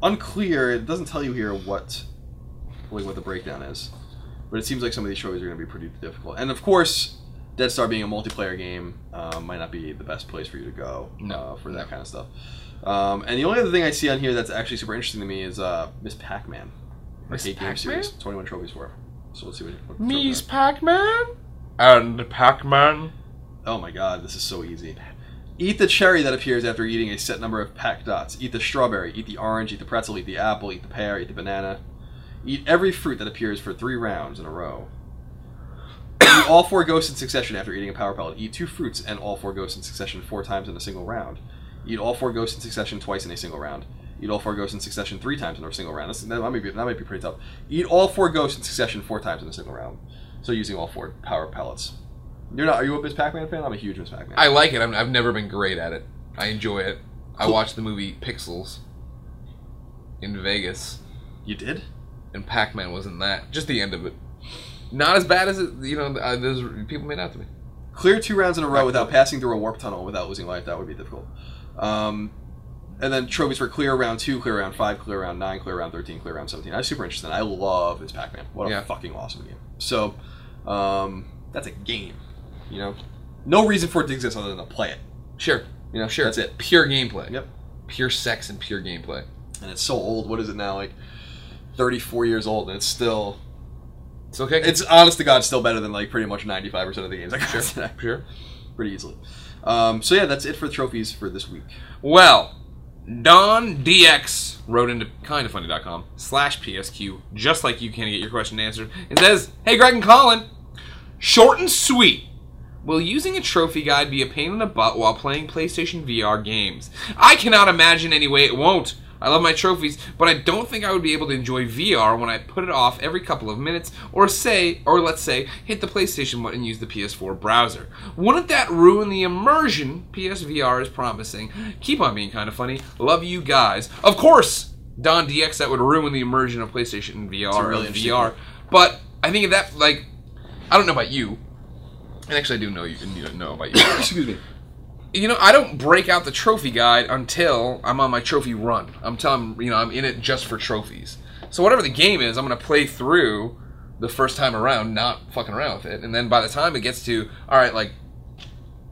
Unclear. It doesn't tell you here what, like, what the breakdown is, but it seems like some of these trophies are going to be pretty difficult. And of course, Dead Star being a multiplayer game um, might not be the best place for you to go No, uh, for that kind of stuff. Um, and the only other thing I see on here that's actually super interesting to me is uh, Miss Pac-Man. Miss Arcade game Pac-Man? series. 21 trophies for. her. So let's see what. what Miss trophy- Pac-Man and Pac-Man. Oh my god, this is so easy. Eat the cherry that appears after eating a set number of packed dots. Eat the strawberry, eat the orange, eat the pretzel, eat the apple, eat the pear, eat the banana. Eat every fruit that appears for three rounds in a row. eat all four ghosts in succession after eating a power pellet. Eat two fruits and all four ghosts in succession four times in a single round. Eat all four ghosts in succession twice in a single round. Eat all four ghosts in succession three times in a single round. That's, that, might be, that might be pretty tough. Eat all four ghosts in succession four times in a single round. So using all four power pellets. You're not? Are you a Miss Pac-Man fan? I'm a huge Miss Pac-Man. I like it. I'm, I've never been great at it. I enjoy it. I watched the movie Pixels in Vegas, You did? and Pac-Man was in that. Just the end of it. Not as bad as it. You know, uh, people made out to me. Clear two rounds in a row without passing through a warp tunnel without losing life. That would be difficult. Um, and then trophies for clear round two, clear round five, clear round nine, clear round thirteen, clear round seventeen. I'm super interested. I love this Pac-Man. What a Yeah. fucking awesome game. So, um, that's a game. You know, no reason for it to exist other than to play it. Sure, You know, sure. That's it. Pure gameplay. Yep. Pure sex and pure gameplay. And it's so old. What is it now? Like 34 years old, and it's still It's okay. it's honest to God still better than like pretty much 95 percent of the games I got sure. today, Sure. pretty easily. Um, so yeah, that's it for trophies for this week. Well, Don DX wrote into kindafunny.com slash PSQ, just like you can to get your question answered. It says, Hey Greg and Colin, short and sweet. Will using a trophy guide be a pain in the butt while playing PlayStation VR games? I cannot imagine any way it won't. I love my trophies, but I don't think I would be able to enjoy VR when I put it off every couple of minutes, or say, or let's say, hit the PlayStation button and use the PS4 browser. Wouldn't that ruin the immersion PSVR is promising? Keep on being kind of funny. Love you guys. Of course, Don DX, that would ruin the immersion of PlayStation and VR really interesting VR. But I think that, like, I don't know about you. And actually, I do know you. You know about you. Excuse me. You know, I don't break out the trophy guide until I'm on my trophy run. I'm telling you know I'm in it just for trophies. So whatever the game is, I'm gonna play through the first time around, not fucking around with it, and then by the time it gets to all right, like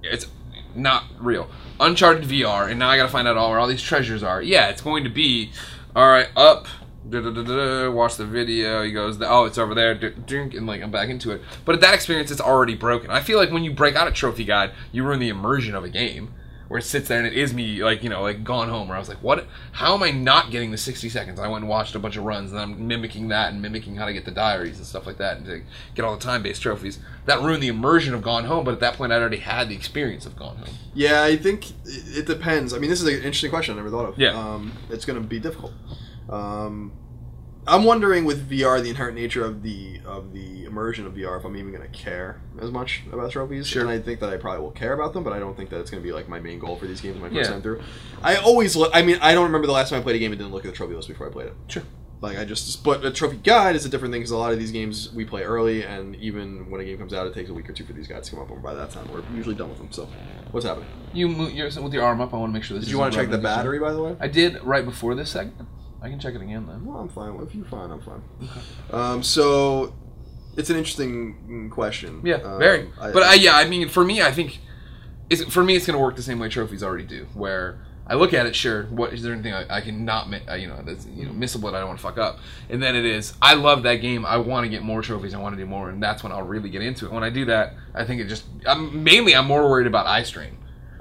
it's not real. Uncharted VR, and now I gotta find out all where all these treasures are. Yeah, it's going to be all right. Up, da, da, da, da, da, watch the video. He goes, oh, it's over there, drink, and like I'm back into it. But at that experience, it's already broken. I feel like when you break out a trophy guide, you ruin the immersion of a game. Where it sits there and it is me, like you know, like gone home. Where I was like, "What? How am I not getting the 60 seconds?" I went and watched a bunch of runs, and I'm mimicking that and mimicking how to get the diaries and stuff like that, and to get all the time-based trophies. That ruined the immersion of Gone Home. But at that point, I'd already had the experience of Gone Home. Yeah, I think it it depends. I mean, this is an interesting question I never thought of. Yeah. Um, it's going to be difficult. Um, I'm wondering with VR, the inherent nature of the of the immersion of VR, if I'm even going to care as much about trophies. Sure. And I think that I probably will care about them, but I don't think that it's going to be like my main goal for these games my first Yeah. time through. I always look. I mean, I don't remember the last time I played a game and didn't look at the trophy list before I played it. Sure. Like I just, but a trophy guide is a different thing because a lot of these games we play early, and even when a game comes out, it takes a week or two for these guys to come up. And by that time, we're usually done with them. So, what's happening? You move you're with your arm up. I want to make sure this. Did you want to check the battery, by the way? I did right before this segment. I can check it again then. Well, I'm fine. If you're fine, I'm fine. Um, so it's an interesting question. Yeah, Um, very. but I, yeah, I mean, for me, I think it's for me, it's going to work the same way trophies already do, where I look at it, sure, what is there anything I, I can not, mi- uh, you know, that's you know missable that I don't want to fuck up, and then it is, I love that game, I want to get more trophies, I want to do more, and that's when I'll really get into it. When I do that, I think it just, I'm mainly I'm more worried about eye strain.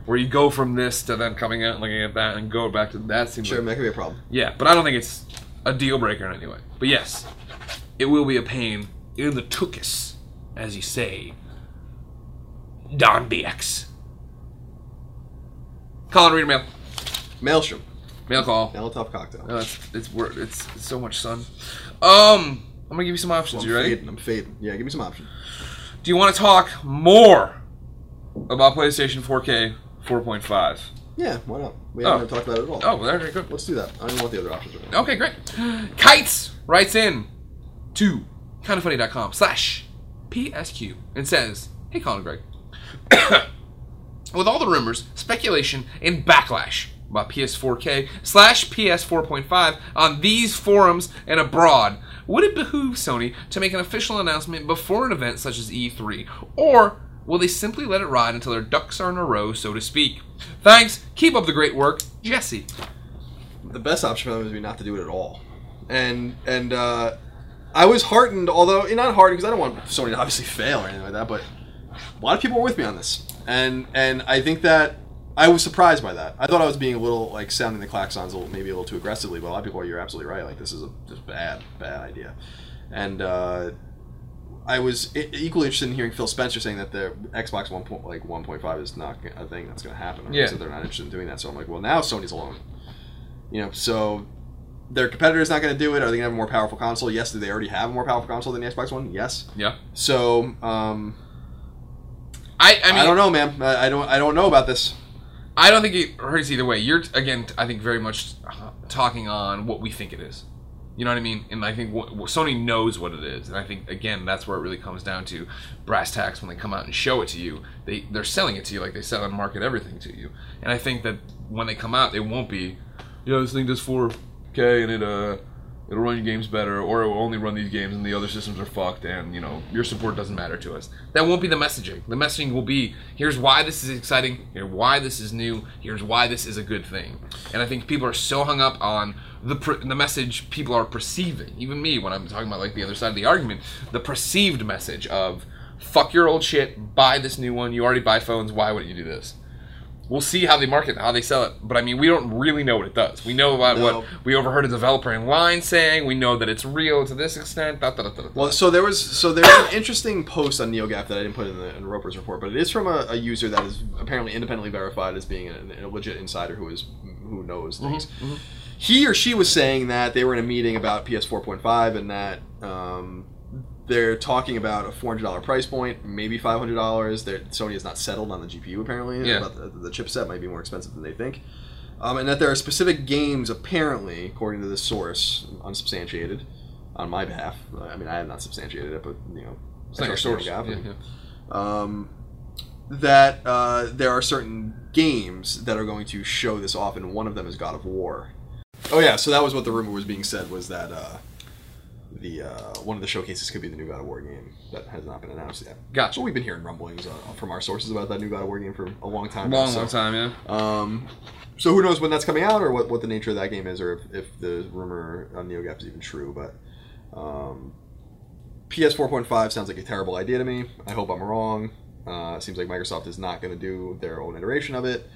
Where you go from this to then coming out and looking at that and go back to that seems sure, like that could be a problem. yeah, but I don't think it's a deal breaker in any way. But yes, it will be a pain in the tuchus, as you say. Don BX. Colin, read mail. Maelstrom, Mail call. Molotov cocktail. No, it's it's it's, it's so much sun. Um, I'm gonna give you some options. I'm you ready? fading. I'm fading. Yeah, give me some options. Do you want to talk more about PlayStation 4K 4.5? Yeah, why not? We Oh. haven't talked about it at all. Oh, well, very good. Let's do that. I don't want the other options right now. Okay, great. Kites writes in to kindafunny.com slash PSQ and says, Hey, Colin Greg. With all the rumors, speculation, and backlash about PS4K slash PS4.5 on these forums and abroad, would it behoove Sony to make an official announcement before an event such as E3? Or will they simply let it ride until their ducks are in a row, so to speak? Thanks. Keep up the great work, Jesse. the best option for them would be not to do it at all. And and uh, I was heartened, although not heartened because I don't want Sony to obviously fail or anything like that. But a lot of people were with me on this, and and I think that I was surprised by that. I thought I was being a little like sounding the klaxons a little, maybe a little too aggressively, but a lot of people are. You're absolutely right. Like this is a just bad bad idea, and. Uh, I was equally interested in hearing Phil Spencer saying that the Xbox one point like one point five is not a thing that's going to happen. Or Yeah. So they're not interested in doing that. So I'm like, well, now Sony's alone. You know, so their competitor is not going to do it. Are they going to have a more powerful console? Yes. Do they already have a more powerful console than the Xbox One? Yes. Yeah. So um, I, I I, don't know, man. I, I don't. I don't know about this. I don't think it hurts either way. You're again, I think very much uh, talking on what we think it is. You know what I mean? And I think Sony knows what it is, and I think again that's where it really comes down to brass tacks when they come out and show it to you. They they're selling it to you like they sell and market everything to you. And I think that when they come out, they won't be, you know, this thing does 4K and it uh it'll run your games better, or it will only run these games and the other systems are fucked, and you know your support doesn't matter to us. That won't be the messaging. The messaging will be here's why this is exciting, here's why this is new, here's why this is a good thing. And I think people are so hung up on the the message people are perceiving. Even me, when I'm talking about like the other side of the argument, the perceived message of "fuck your old shit, buy this new one. You already buy phones. Why wouldn't you do this?" We'll see how they market, how they sell it. But I mean, we don't really know what it does. We know about No. what we overheard a developer in line saying. We know that it's real to this extent. Da, da, da. Well, so there was so there's an interesting post on NeoGAF that I didn't put in the in Roper's report, but it is from a, a user that is apparently independently verified as being a, a legit insider who is who knows mm-hmm, things. Mm-hmm. He or she was saying that they were in a meeting about PS 4.5 and that um, they're talking about a four hundred dollar price point, maybe five hundred dollars. Sony has not settled on the GPU apparently. Yeah. The, the chipset might be more expensive than they think. Um, and that there are specific games, apparently, according to this source, unsubstantiated, on my behalf. I mean, I have not substantiated it, but you know, it's your I source. Yeah, yeah. Um, that uh, there are certain games that are going to show this off, and one of them is God of War. Oh yeah, so that was what the rumor was being said was that uh, the uh, one of the showcases could be the new God of War game that has not been announced yet. Gotcha. So we've been hearing rumblings uh, from our sources about that new God of War game for a long time. Long, so- long time. Yeah. um, so who knows when that's coming out or what, what the nature of that game is or if, if the rumor on NeoGAF is even true. But um, PS 4.5 sounds like a terrible idea to me. I hope I'm wrong. Uh, it seems like Microsoft is not going to do their own iteration of it.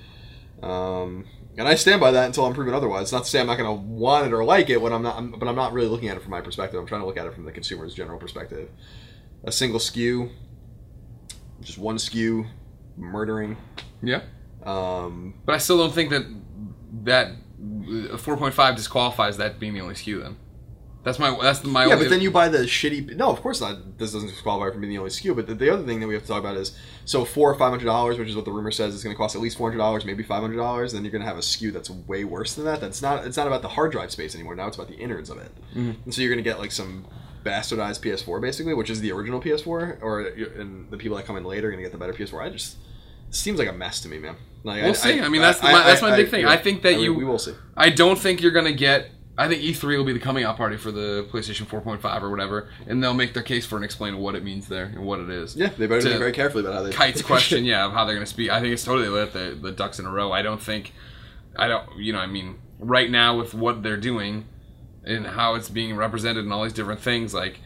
Um, and I stand by that until I'm proven otherwise. Not to say I'm not going to want it or like it when I'm not, I'm, but I'm not really looking at it from my perspective. I'm trying to look at it from the consumer's general perspective. A single SKU, just one SKU, murdering. Yeah. Um, But I still don't think that that uh, 4.5 disqualifies that being the only SKU Then that's my that's my yeah, only. but then you buy the shitty. No, of course not. This doesn't qualify for being the only SKU. But the, the other thing that we have to talk about is so four or five hundred dollars, which is what the rumor says is going to cost at least four hundred dollars, maybe five hundred dollars. Then you're going to have a SKU that's way worse than that. That's not. It's not about the hard drive space anymore. Now it's about the innards of it. Mm-hmm. And so you're going to get like some bastardized PS4 basically, which is the original PS4, or and the people that come in later are going to get the better PS4. I just seems like a mess to me, man. Like, We'll see. I mean, that's my- that's my big thing. I think that you- we will see. I don't think you're gonna get. I think E3 will be the coming out party for the PlayStation 4.5 or whatever, and they'll make their case for and explain what it means there and what it is. Yeah, they better To think very carefully about how they. Kite's question, yeah, of how they're going to speak. I think it's totally let the, the ducks in a row. I don't think, I don't, you know, I mean, right now with what they're doing and how it's being represented and all these different things, like,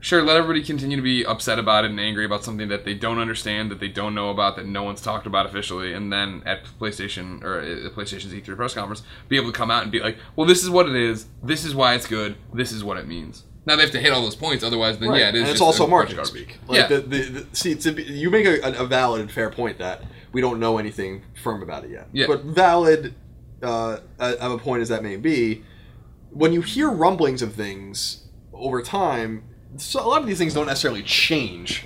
sure, let everybody continue to be upset about it and angry about something that they don't understand, that they don't know about, that no one's talked about officially, and then at PlayStation or at PlayStation's E3 press conference, be able to come out and be like, well, this is what it is, this is why it's good, this is what it means. Now they have to hit all those points, otherwise, then Right. yeah, it is. and it's just also a garbage. speak. Like yeah, the, the, the, see, be, you make a, a valid and fair point that we don't know anything firm about it yet. Yeah. But valid uh, of a point as that may be, when you hear rumblings of things over time, so a lot of these things don't necessarily change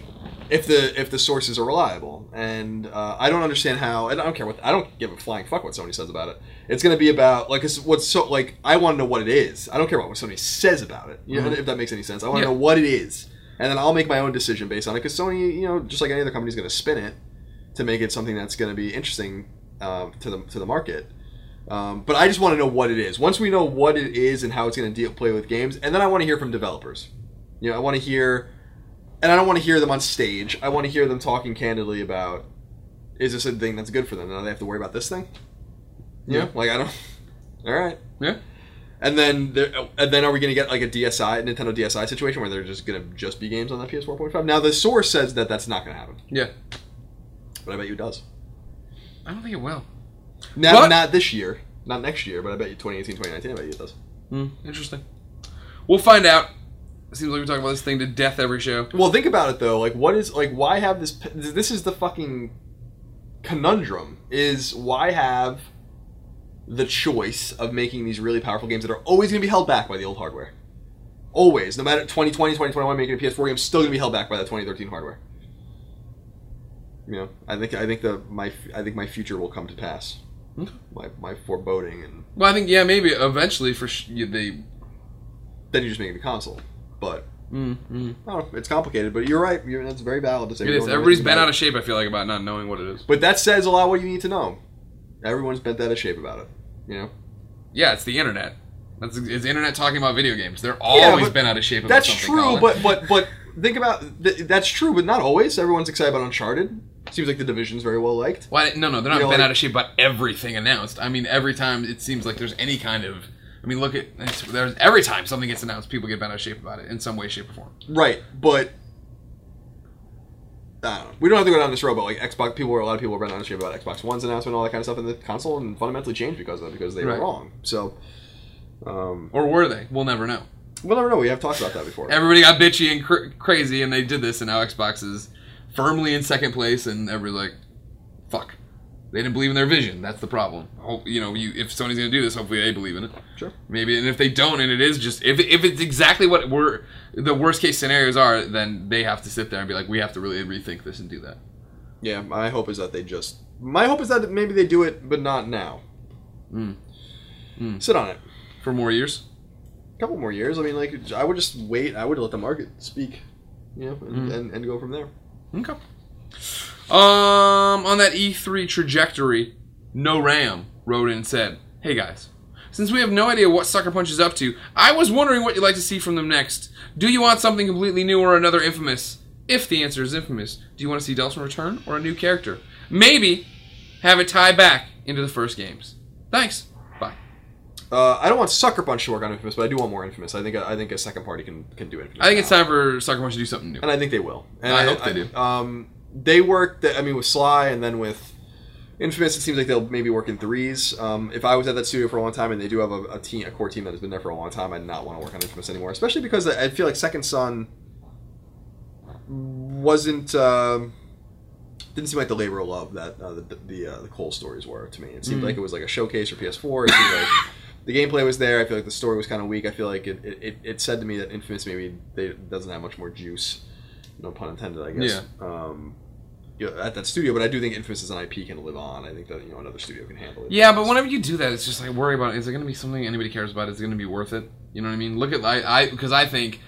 if the if the sources are reliable. And uh, I don't understand how. And I don't care what I don't give a flying fuck what Sony says about it. It's going to be about like it's, what's so like I want to know what it is. I don't care what Sony says about it. You know, if that makes any sense. I want to Yeah. know what it is, and then I'll make my own decision based on it. Because Sony, you know, just like any other company, is going to spin it to make it something that's going to be interesting um, to the to the market. Um, but I just want to know what it is. Once we know what it is and how it's going to deal play with games, and then I want to hear from developers. You know, I want to hear, and I don't want to hear them on stage. I want to hear them talking candidly about, is this a thing that's good for them? Now they have to worry about this thing. You know, Yeah. like I don't. All right. yeah. And then, there, and then, are we going to get like a DSi, Nintendo DSi situation where they're just going to just be games on the PS 4.5? Now the source says that that's not going to happen, Yeah. but I bet you it does. I don't think it will. Now, But- not this year, not next year, but I bet you 2018, 2019, I bet you it does. Hmm, interesting. We'll find out. Seems like we're talking about this thing to death every show. Well, think about it though. Like, what is like? Why have this? This is the fucking conundrum. Is why have the choice of making these really powerful games that are always going to be held back by the old hardware. Always, no matter 2020, 2021, making a PS4 game, still going to be held back by the 2013 hardware. You know, I think I think the my I think my future will come to pass. Okay. My my foreboding, and Well, I think yeah, maybe eventually for sh- they. then you just make it a console. But Mm, mm. I don't know, it's complicated. But you're right. You're, that's very valid to say. It we is. Everybody's bent out of shape. I feel like about not knowing what it is. But that says a lot what you need to know. Everyone's bent out of shape about it. You know? Yeah, it's the internet. That's it's internet talking about video games. They're always but been out of shape. About That's true, Colin. but but but think about th- that's true, but not always. Everyone's excited about Uncharted. Seems like the division's very well liked. Why? No, no, they're not You know, bent like- out of shape about everything announced. I mean, every time it seems like there's any kind of I mean, look at it's, there's every time something gets announced, people get bent out of shape about it in some way, shape, or form. Right, but I don't know. We don't have to go down this road, but like Xbox, people were a lot of people were bent out of shape about Xbox One's announcement, and all that kind of stuff, and the console and fundamentally changed because of it because they Right. were wrong. So, um, Or were they? We'll never know. we'll never know. We have talked about that before. Everybody got bitchy and cr- crazy, and they did this, and now Xbox is firmly in second place, and everybody's like. They didn't believe in their vision. That's the problem. Hope, you know, you, if Sony's going to do this, hopefully they believe in it. Sure. Maybe, and if they don't, and it is just if if it's exactly what we're the worst case scenarios are, then they have to sit there and be like, we have to really rethink this and do that. Yeah, my hope is that they just. My hope is that maybe they do it, but not now. Mm. Mm. Sit on it. For more years. A couple more years. I mean, like I would just wait. I would let the market speak, you know, and, Mm. and, and go from there. Okay. Um, on that E3 trajectory, No Ram wrote in and said, "Hey guys, since we have no idea what Sucker Punch is up to, I was wondering what you'd like to see from them next. Do you want something completely new or another Infamous? If the answer is Infamous, do you want to see Delsin return or a new character? Maybe have it tie back into the first games. Thanks. Bye. Uh, I don't want Sucker Punch to work on Infamous, but I do want more Infamous. I think I think a second party can can do it. I think it's time for Sucker Punch to do something new. and I think they will. And I hope they do. Um, they worked. I mean, with Sly, and then with Infamous, it seems like they'll maybe work in threes. Um, if I was at that studio for a long time, and they do have a, a team, a core team that has been there for a long time, I'd not want to work on Infamous anymore. Especially because I feel like Second Son wasn't. um didn't seem like the labor of love that uh, the the, uh, the Cole stories were to me. It seemed Mhm. like it was like a showcase for PS4. It seemed like the gameplay was there. I feel like the story was kind of weak. I feel like it, it, it, said to me that Infamous maybe they, doesn't have much more juice. No pun intended, I guess. Um, you know, at that studio, but I do think Infamous as an IP can live on. I think that you know another studio can handle it. Yeah, but whenever you do that, it's just like worry about is it going to be something anybody cares about? Is it going to be worth it? You know what I mean? Look at I I because I think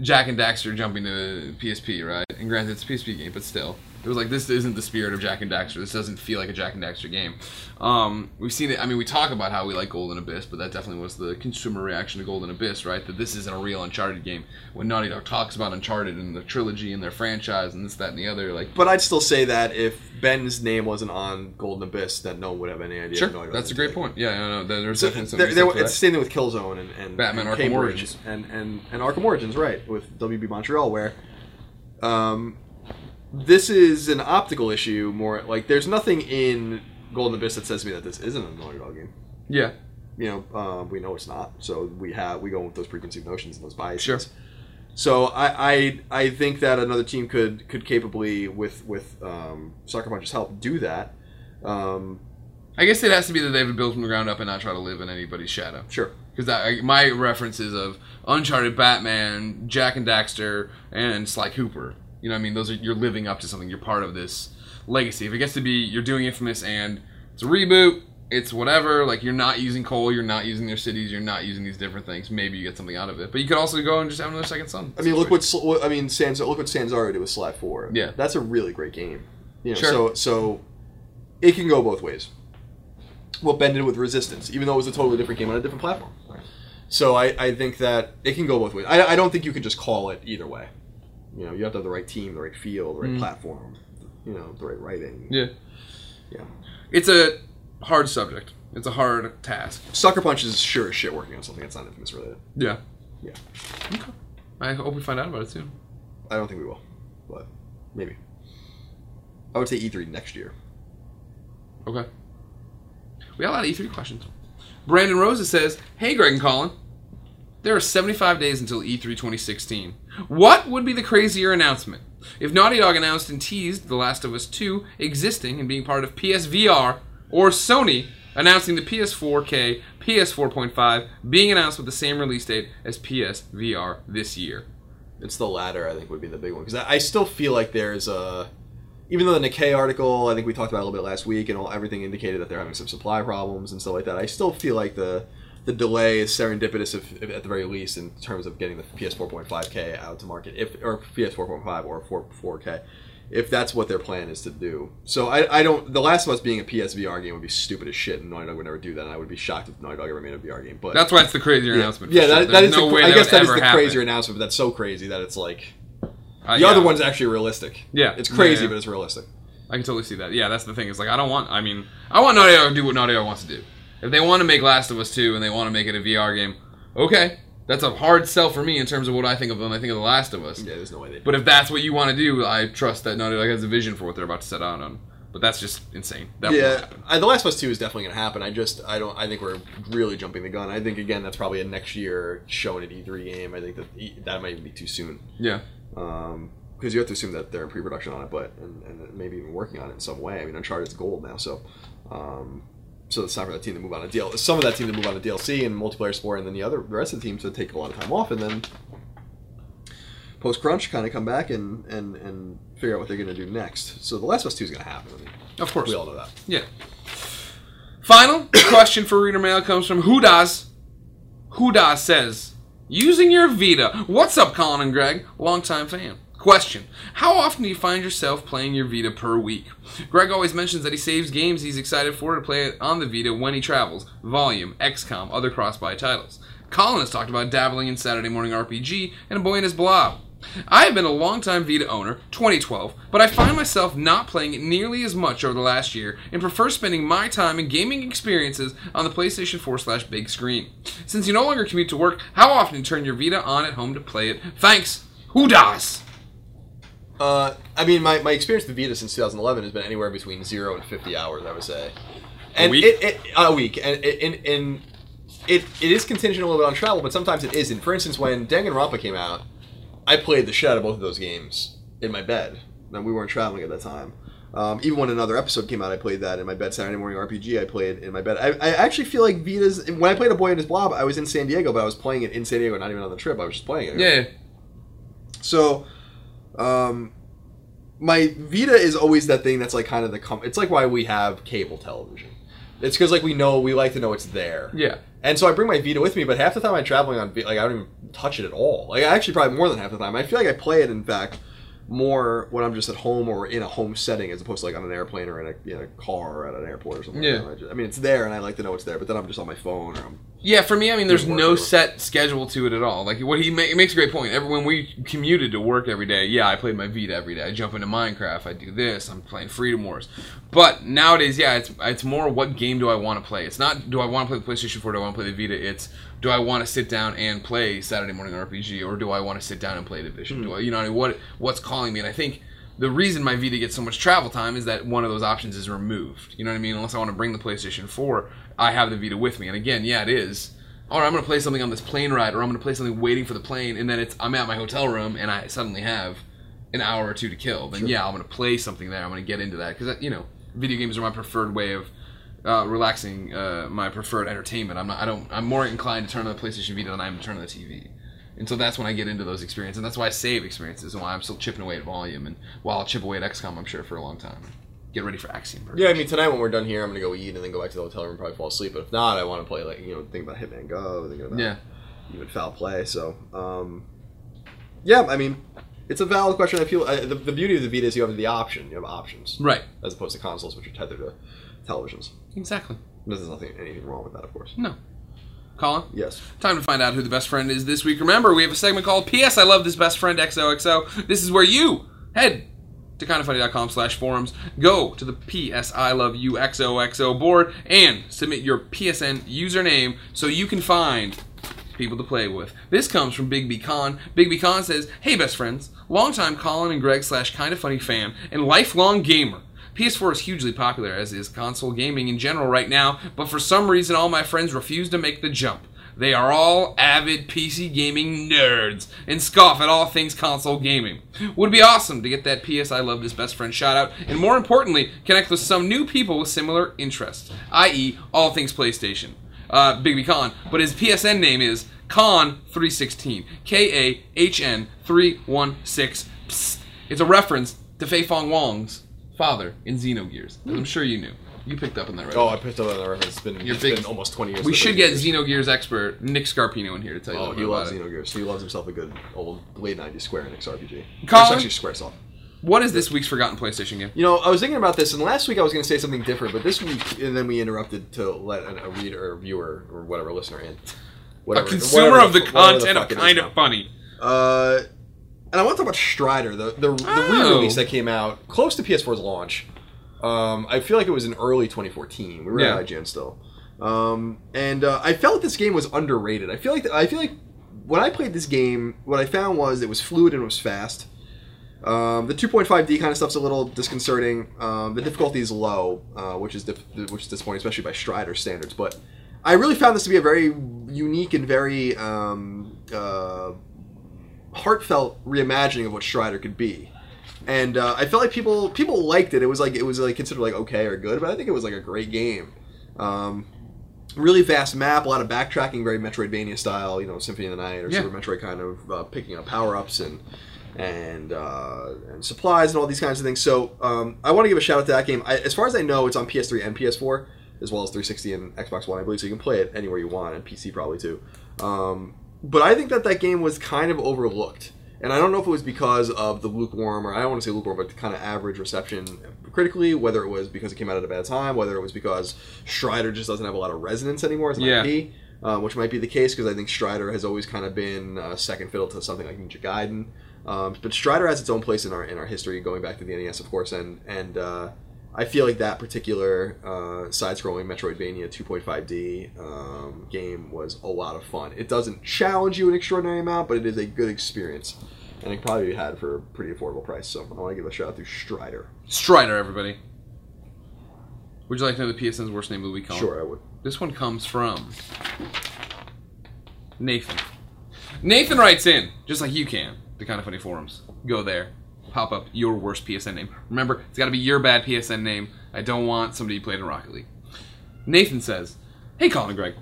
Jak and Daxter jumping to PSP, right? And granted, it's a PSP game, but still, it was like this isn't the spirit of Jak and Daxter. This doesn't feel like a Jak and Daxter game. Um, we've seen it. I mean, we talk about how we like Golden Abyss, but that definitely was the consumer reaction to Golden Abyss, right? That this isn't a real Uncharted game. When Naughty Dog talks about Uncharted and the trilogy and their franchise and this, that, and the other, like But I'd still say that if Ben's name wasn't on Golden Abyss, that no one would have any idea. sure, no that's a great point. Yeah, no, no, there's So definitely there, there, it's the same thing with Killzone and, and Batman and Arkham Cambridge Origins. and, and and Arkham Origins, right? With WB Montreal, where um, this is an optical issue. More like there's nothing in Golden Abyss that says to me that this isn't a Naughty Dog game. Yeah, You know, um, we know it's not. So we have we go with those preconceived notions and those biases. Sure. So I, I I think that another team could could capably with with um, Sucker Punch's help do that. Um, I guess it has to be that they have to build from the ground up and not try to live in anybody's shadow. sure. Because my references of Uncharted, Batman, Jak and Daxter, and Sly Cooper. You know, what I mean, those are you're living up to something. You're part of this legacy. If it gets to be you're doing Infamous and it's a reboot, it's whatever. Like you're not using Cole, you're not using their cities, you're not using these different things. Maybe you get something out of it. But you could also go and just have another second son. I mean, look what what- I mean. Sans look what did with Sly Four. Yeah. that's a really great game. You know, Sure. So so it can go both ways. What Ben did with Resistance, even though it was a totally different game on a different platform. So I, I think that it can go both ways. I, I don't think you could just call it either way. You know, you have to have the right team, the right feel, the right Mm. platform. You know, the right writing. Yeah, Yeah. it's a hard subject. It's a hard task. Sucker Punch is sure as shit working on something that's not Infamous related. Yeah. Yeah. Okay. I hope we find out about it soon. I don't think we will, but maybe. I would say E3 next year. Okay. We got a lot of E3 questions. Brandon Rosa says, Hey, Greg and Colin. There are 75 days until E E3 2016. What would be the crazier announcement? If Naughty Dog announced and teased The Last of Us 2 existing and being part of PSVR, or Sony announcing the PS4K, PS4.5 being announced with the same release date as PSVR this year. It's the latter, I think, would be the big one because I, I still feel like there's a, even though the Nikkei article, I think we talked about a little bit last week, and all, everything indicated that they're having some supply problems and stuff like that. I still feel like the the delay is serendipitous, if, if at the very least, in terms of getting the PS4.5K out to market, if or PS4.5 or 4, 4K, if that's what their plan is to do. So I, I don't. The Last of Us being a PSVR game would be stupid as shit, and Naughty Dog would never do that. And I would be shocked if Naughty Dog ever made a VR game. But That's why it's the crazier announcement. yeah, sure. that, that There's no the, I that guess that is the happen. crazier announcement, but that's so crazy that it's like Uh, the yeah. other one's actually realistic. Yeah. it's crazy, Yeah. but it's realistic. I can totally see that. Yeah, that's the thing. Is like I don't want. I mean, I want Naughty Dog to do what Naughty Dog wants to do. If they want to make Last of Us 2 and they want to make it a VR game, okay. That's a hard sell for me in terms of what I think of them. I think of The Last of Us. Yeah, there's no way they. But if that's what you want to do, I trust that Naughty Dog has a vision for what they're about to set out on. But that's just insane. That yeah. I, The Last of Us Two is definitely going to happen. I just, I don't, I think we're really jumping the gun. I think again that's probably a next year showing an E3 game. I think that that might even be too soon. Yeah. Um, because you have to assume that they're in pre-production on it, but and, and maybe even working on it in some way. I mean, Uncharted's gold now, so um, so it's time for that team to move on to DL. Some of that team to move on to DLC and multiplayer sport, and then the other the rest of the team to take a lot of time off, and then post crunch kind of come back and and and figure out what they're going to do next. So the Last of Us Two is going to happen. I mean, Of course. we all know that. Yeah. Final question for reader mail comes from Hudas. Hudas says, using your Vita. What's up, Colin and Greg? Longtime fan. Question: How often do you find yourself playing your Vita per week? Greg always mentions that he saves games he's excited for to play on the Vita when he travels. Volume, XCOM, other cross-buy titles. Colin has talked about dabbling in Saturday Morning RPG and A Boy and His Blob. I have been a longtime Vita owner, 2012, but I find myself not playing it nearly as much over the last year and prefer spending my time and gaming experiences on the PlayStation 4 slash big screen. Since you no longer commute to work, how often you turn your Vita on at home to play it? Thanks. Who does? Uh, I mean, my, my experience with Vita since 2011 has been anywhere between zero and 50 hours, I would say. And week? It, it, a week, and and, and it it is contingent a little bit on travel, but sometimes it isn't. For instance, when Danganronpa came out, I played the shit out of both of those games in my bed. Now we weren't traveling at that time. Um, even when another episode came out, I played that in my bed. Saturday morning RPG, I played in my bed. I, I actually feel like Vita's. When I played A Boy and His Blob, I was in San Diego, but I was playing it in San Diego, not even on the trip. I was just playing it. Yeah. So, um, my Vita is always that thing that's like kind of the com- it's like why we have cable television. It's because like we know we like to know it's there. Yeah. And so I bring my Vita with me, but half the time I'm traveling on Vi- like I don't even touch it at all. Like actually probably more than half the time. I feel like I play it in fact more when I'm just at home or in a home setting as opposed to like on an airplane or in a, in a car or at an airport or something. Yeah. Like that. I, just- I mean it's there and I like to know it's there, but then I'm just on my phone or I'm Yeah, for me, I mean, there's no set schedule to it at all. Like what he ma- makes a great point. Every, when we commuted to work every day, yeah, I played my Vita every day. I jump into Minecraft. I do this. I'm playing Freedom Wars. But nowadays, yeah, it's it's more what game do I want to play. It's not do I want to play the PlayStation 4? Do I want to play the Vita? It's do I want to sit down and play Saturday Morning RPG, or do I want to sit down and play Division? Hmm. Do I, you know, what I mean, what what's calling me? And I think the reason my Vita gets so much travel time is that one of those options is removed. You know what I mean? Unless I want to bring the PlayStation 4, I have the Vita with me. And again, yeah, it is. All right, I'm gonna play something on this plane ride, or I'm gonna play something waiting for the plane, and then it's I'm at my hotel room, and I suddenly have an hour or two to kill. Then yeah, I'm gonna play something there. I'm gonna get into that because uh, you know, video games are my preferred way of uh, relaxing, uh, my preferred entertainment. I'm not. I don't. I'm more inclined to turn on the PlayStation Vita than I am to turn on the TV. And so that's when I get into those experiences, and that's why I save experiences, and why I'm still chipping away at volume, and while I'll chip away at XCOM, I'm sure for a long time. Get ready for Axiom. Yeah, I mean tonight when we're done here, I'm gonna go eat and then go back to the hotel room and probably fall asleep. But if not, I want to play like you know think about Hitman Go, think about Yeah. even foul play. So um, yeah, I mean it's a valid question. I feel uh, the, the beauty of the Vita is you have the option. You have options Right. as opposed to consoles, which are tethered to televisions. Exactly. There's nothing anything wrong with that, of course. No. Colin. Yes. Time to find out who the best friend is this week. Remember, we have a segment called P.S. I Love This Best Friend XOXO. This is where you head to kindafunny.com slash forums, go to the P.S. I Love You XOXO board, and submit your PSN username so you can find people to play with. This comes from Big B Con. Big B Con says, Hey best friends, longtime Colin and Greg slash kinda funny fan and lifelong gamer. PS4 is hugely popular, as is console gaming in general right now, but for some reason all my friends refuse to make the jump. They are all avid PC gaming nerds and scoff at all things console gaming. Would be awesome to get that PS I Love This Best Friend shout out, and more importantly, connect with some new people with similar interests, i.e., all things PlayStation. Uh, Big B Con, but his PSN name is Kahn316. K A H N 316. Psst. It's a reference to Fei Fong Wong's father in Xenogears. As I'm sure you knew. You picked up on that right Oh. I picked up on the reference. It's been, You're it's big- been almost 20 years. We should get. Xenogears expert Nick Scarpino in here to tell you a Oh, little he bit loves about it. Xenogears. He loves himself a good old late 90s Square Enix RPG. Colin? It's actually Squaresoft. What is this week's forgotten PlayStation game? You know, I was thinking about this, and last week I was going to say something different, but this week, and then we interrupted to let an, a reader or viewer or whatever listener in. A consumer whatever of the whatever content fuck of it is kind now. of funny. Uh, and I want to talk about Strider, the the, the Oh. re-release that came out close to PS4's launch. Um, I feel like it was in early 2014. We were Yeah. at IGN still, Um, and uh, I felt this game was underrated. I feel like I feel like when I played this game, what I found was it was fluid and it was fast. Um, the 2.5D kind of stuff's a little disconcerting. Um, the difficulty is low, uh, which is dif- which is disappointing, especially by Strider standards. But I really found this to be a very unique and very um, uh, heartfelt reimagining of what Strider could be. And uh, I felt like people people liked it. It was like it was like considered like okay or good, but I think it was like a great game. Um, really vast map, a lot of backtracking, very Metroidvania style. You know, Symphony of the Night or Yeah. Super Metroid kind of uh, picking up power ups and and uh, and supplies and all these kinds of things. So um, I want to give a shout out to that game. I, as far as I know, it's on PS3 and PS4 as well as 360 and Xbox One, I believe. So you can play it anywhere you want and PC probably too. Um, but I think that that game was kind of overlooked. And I don't know if it was because of the lukewarm, or I don't want to say lukewarm, but the kind of average reception critically, whether it was because it came out at a bad time, whether it was because Strider just doesn't have a lot of resonance anymore as an Yeah. IP, uh, which might be the case because I think Strider has always kind of been uh, second fiddle to something like Ninja Gaiden. Um, but Strider has its own place in our in our history, going back to the NES, of course, and and uh, I feel like that particular uh, side-scrolling Metroidvania 2.5D um, game was a lot of fun. It doesn't challenge you an extraordinary amount, but it is a good experience, and it probably had for a pretty affordable price. So I want to give a shout out to Strider. Strider, everybody. Would you like to know the PSN's worst name of the week? Colin? Sure, I would. This one comes from Nathan. Nathan writes in, just like you can, the kind of funny forums. Go there, pop up your worst PSN name. Remember, it's got to be your bad PSN name. I don't want somebody who played in Rocket League. Nathan says, Hey, Colin and Greg.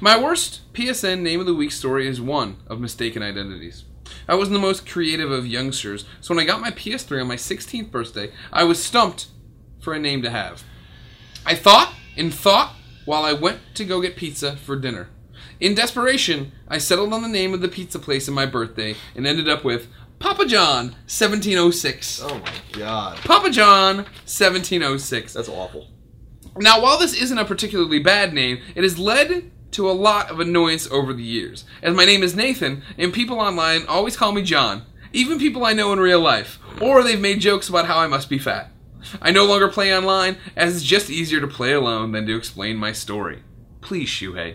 My worst PSN name of the week story is one of mistaken identities. I wasn't the most creative of youngsters, so when I got my PS3 on my 16th birthday, I was stumped for a name to have. I thought and thought while I went to go get pizza for dinner. In desperation, I settled on the name of the pizza place in my birthday and ended up with Papa John 1706. Oh my god, Papa John 1706. that's awful. Now, while this isn't a particularly bad name, it has led to a lot of annoyance over the years. As my name is Nathan, and people online always call me John, even people I know in real life, or they've made jokes about how I must be fat. I no longer play online, as it's just easier to play alone than to explain my story. Please, Shuhei,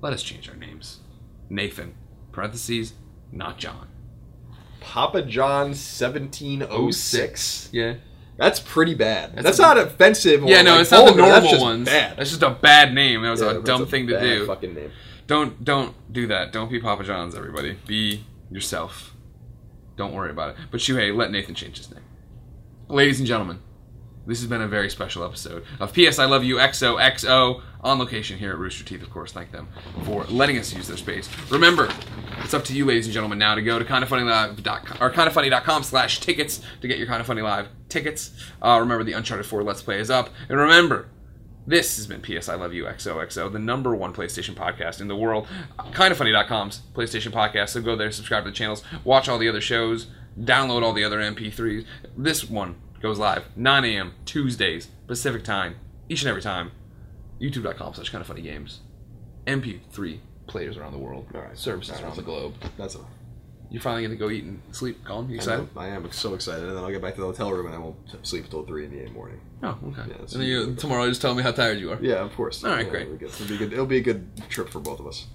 let us change our names. Nathan, parentheses, not John. Papa John 1706. Yeah. That's pretty bad. That's That's, a- not offensive. Yeah, no, like it's not the vulgar. That's normal just ones. Bad. That's just a bad name. That was Yeah, a dumb thing to do. Fucking name. Don't don't do that. Don't be Papa John's, everybody. Be yourself. Don't worry about it. But Shuhei, let Nathan change his name. Ladies and gentlemen, this has been a very special episode of PS I Love You XOXO on location here at Rooster Teeth, of course. Thank them for letting us use their space. Remember, it's up to you, ladies and gentlemen, now to go to kindafunnylive.com or kindafunny.com slash tickets to get your Kind of Funny Live tickets. Uh, remember, the Uncharted 4 Let's Play is up. And remember, this has been PS I Love You XOXO, the number one PlayStation podcast in the world. Kindafunny.com's PlayStation podcast. So go there, subscribe to the channels, watch all the other shows, download all the other MP3s. This one goes live 9 a.m. Tuesdays Pacific time, each and every time. YouTube.com slash kind of funny games. MP3 players around the world. All right. Services All right, around the globe. That's enough. You're finally going to go eat and sleep, Colin? You excited? I am so excited, and then I'll get back to the hotel room and I won't sleep until three in the morning. Oh, okay. Yeah, and then you, tomorrow, just tell me how tired you are. Yeah, of course. All right, Yeah, great. It'll be, good. It'll be good. It'll be a good trip for both of us.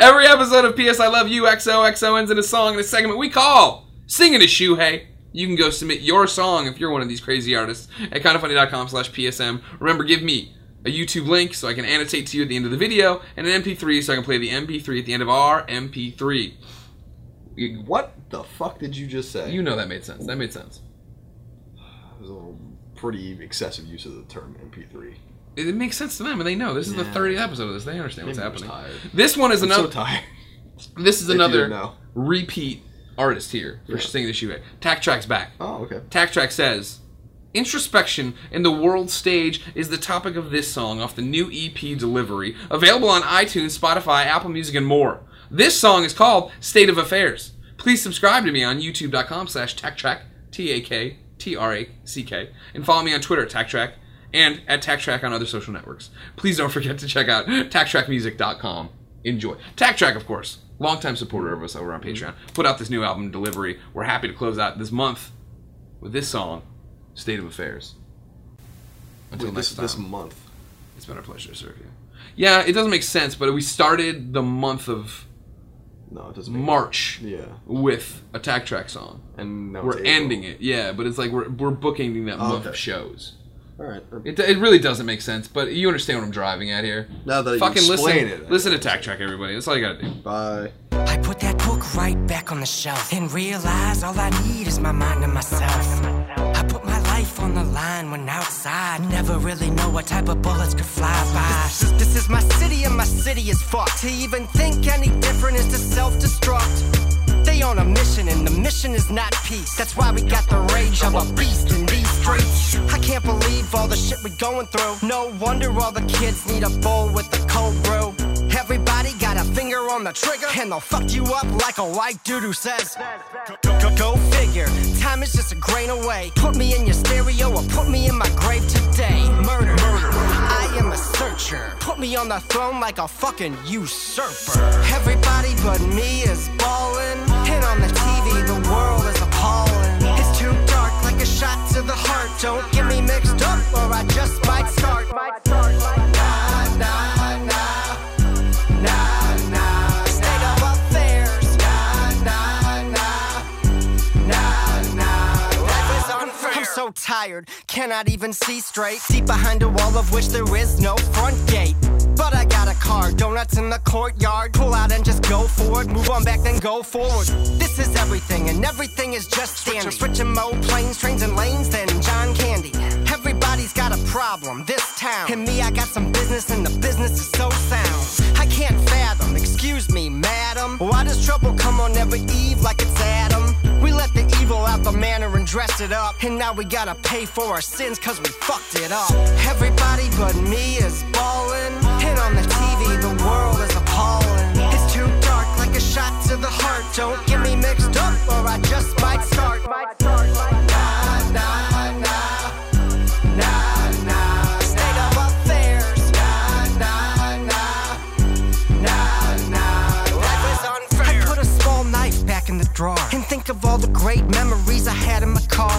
Every episode of PS I Love You XOXO ends in a song in a segment we call Singing a Shuhei. You can go submit your song if you're one of these crazy artists at kindafunny.com slash PSM. Remember, give me a YouTube link so I can annotate to you at the end of the video, and an MP3 so I can play the MP3 at the end of our MP3. What the fuck did you just say? You know that made sense. That made sense. That was a little pretty excessive use of the term MP3. It, it makes sense to them, and they know. This is the 30th episode of this. They understand what's Maybe I was happening. tired. This one is I'm another. so tired. this is If another repeat artist here for Yeah. singing the Shuhei. TakTrack's back. Oh, okay. TakTrack says, Introspection in the world stage is the topic of this song off the new EP Delivery, available on iTunes, Spotify, Apple Music, and more. This song is called State of Affairs. Please subscribe to me on youtube.com slash taktrack, T-A-K-T-R-A-C-K, and follow me on Twitter, taktrack, and at taktrack on other social networks. Please don't forget to check out taktrackmusic.com. Enjoy. TakTrack, of course, longtime supporter of us over on mm-hmm. Patreon, put out this new album, Delivery. We're happy to close out this month with this song, State of Affairs. Until Wait, next this, time. this month. It's been our pleasure to serve you. Yeah, it doesn't make sense, but we started the month of No, it doesn't. Make March Yeah, with a TakTrack song. and now We're ending it, yeah, but it's like we're we're bookending that Oh, month okay. of shows. All right. It, it really doesn't make sense, but you understand what I'm driving at here. Now that you Fucking listen, explain it, listen to TakTrack, everybody. That's all you gotta do. Bye. I put that book right back on the shelf and realize all I need is my mind and myself. I put my life on the line when outside. Never really know what type of bullets could fly by. This, this is my city and my city is fucked. To even think any different is to self destruct. They on a mission and the mission is not peace. That's why we got the rage of a beast in these streets. I can't believe all the shit we're going through. No wonder all the kids need a bowl with a cold brew. Everybody got a finger on the trigger, and they'll fuck you up like a white dude who says, go, go figure. Time is just a grain away. Put me in your stereo or put me in my grave today. Murder. A searcher. Put me on the throne like a fucking usurper. Everybody but me is ballin'. And on the TV, the world is appalling. It's too dark like a shot to the heart. Don't get me mixed up or I just might start. Nah, nah. So tired, cannot even see straight. Deep behind a wall of which there is no front gate. But I got a car, donuts in the courtyard. Pull out and just go for it. Move on back, then go forward. This is everything, and everything is just standing. Switching mode, planes, trains, and lanes, then John Candy. Everybody's got a problem, this town. And me, I got some business, and the business is so sound. I can't fathom, excuse me, madam. Why does trouble come on every eve like it's Adam? We let the evil out the manor and dressed it up. And now we gotta pay for our sins cause we fucked it up. Everybody but me is ballin'. And on the TV, the world is appalling. It's too dark like a shot to the heart. Don't get me mixed up or I just might start. Nah, nah. Think of all the great memories I had in my car.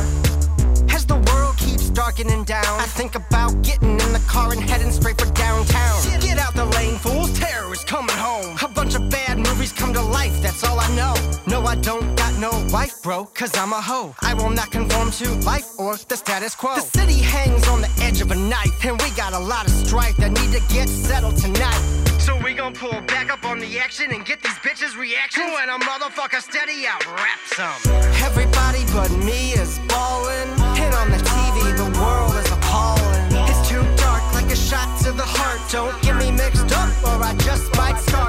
As the world keeps darkening down, I think about getting in the car and heading straight for downtown. Get out the lane, fools. Terrorists coming home. A bunch of bad movies come to life, that's all I know. No, I don't got no wife, bro, cause I'm a hoe. I will not conform to life or the status quo. The city hangs on the edge of a knife, and we got a lot of strife that need to get settled tonight. So we gon' pull back up on the action and get these bitches reaction when a motherfucker steady out rap some. Everybody but me is ballin', and on the TV the world is appalling. It's too dark like a shot to the heart. Don't get me mixed up or I just might start.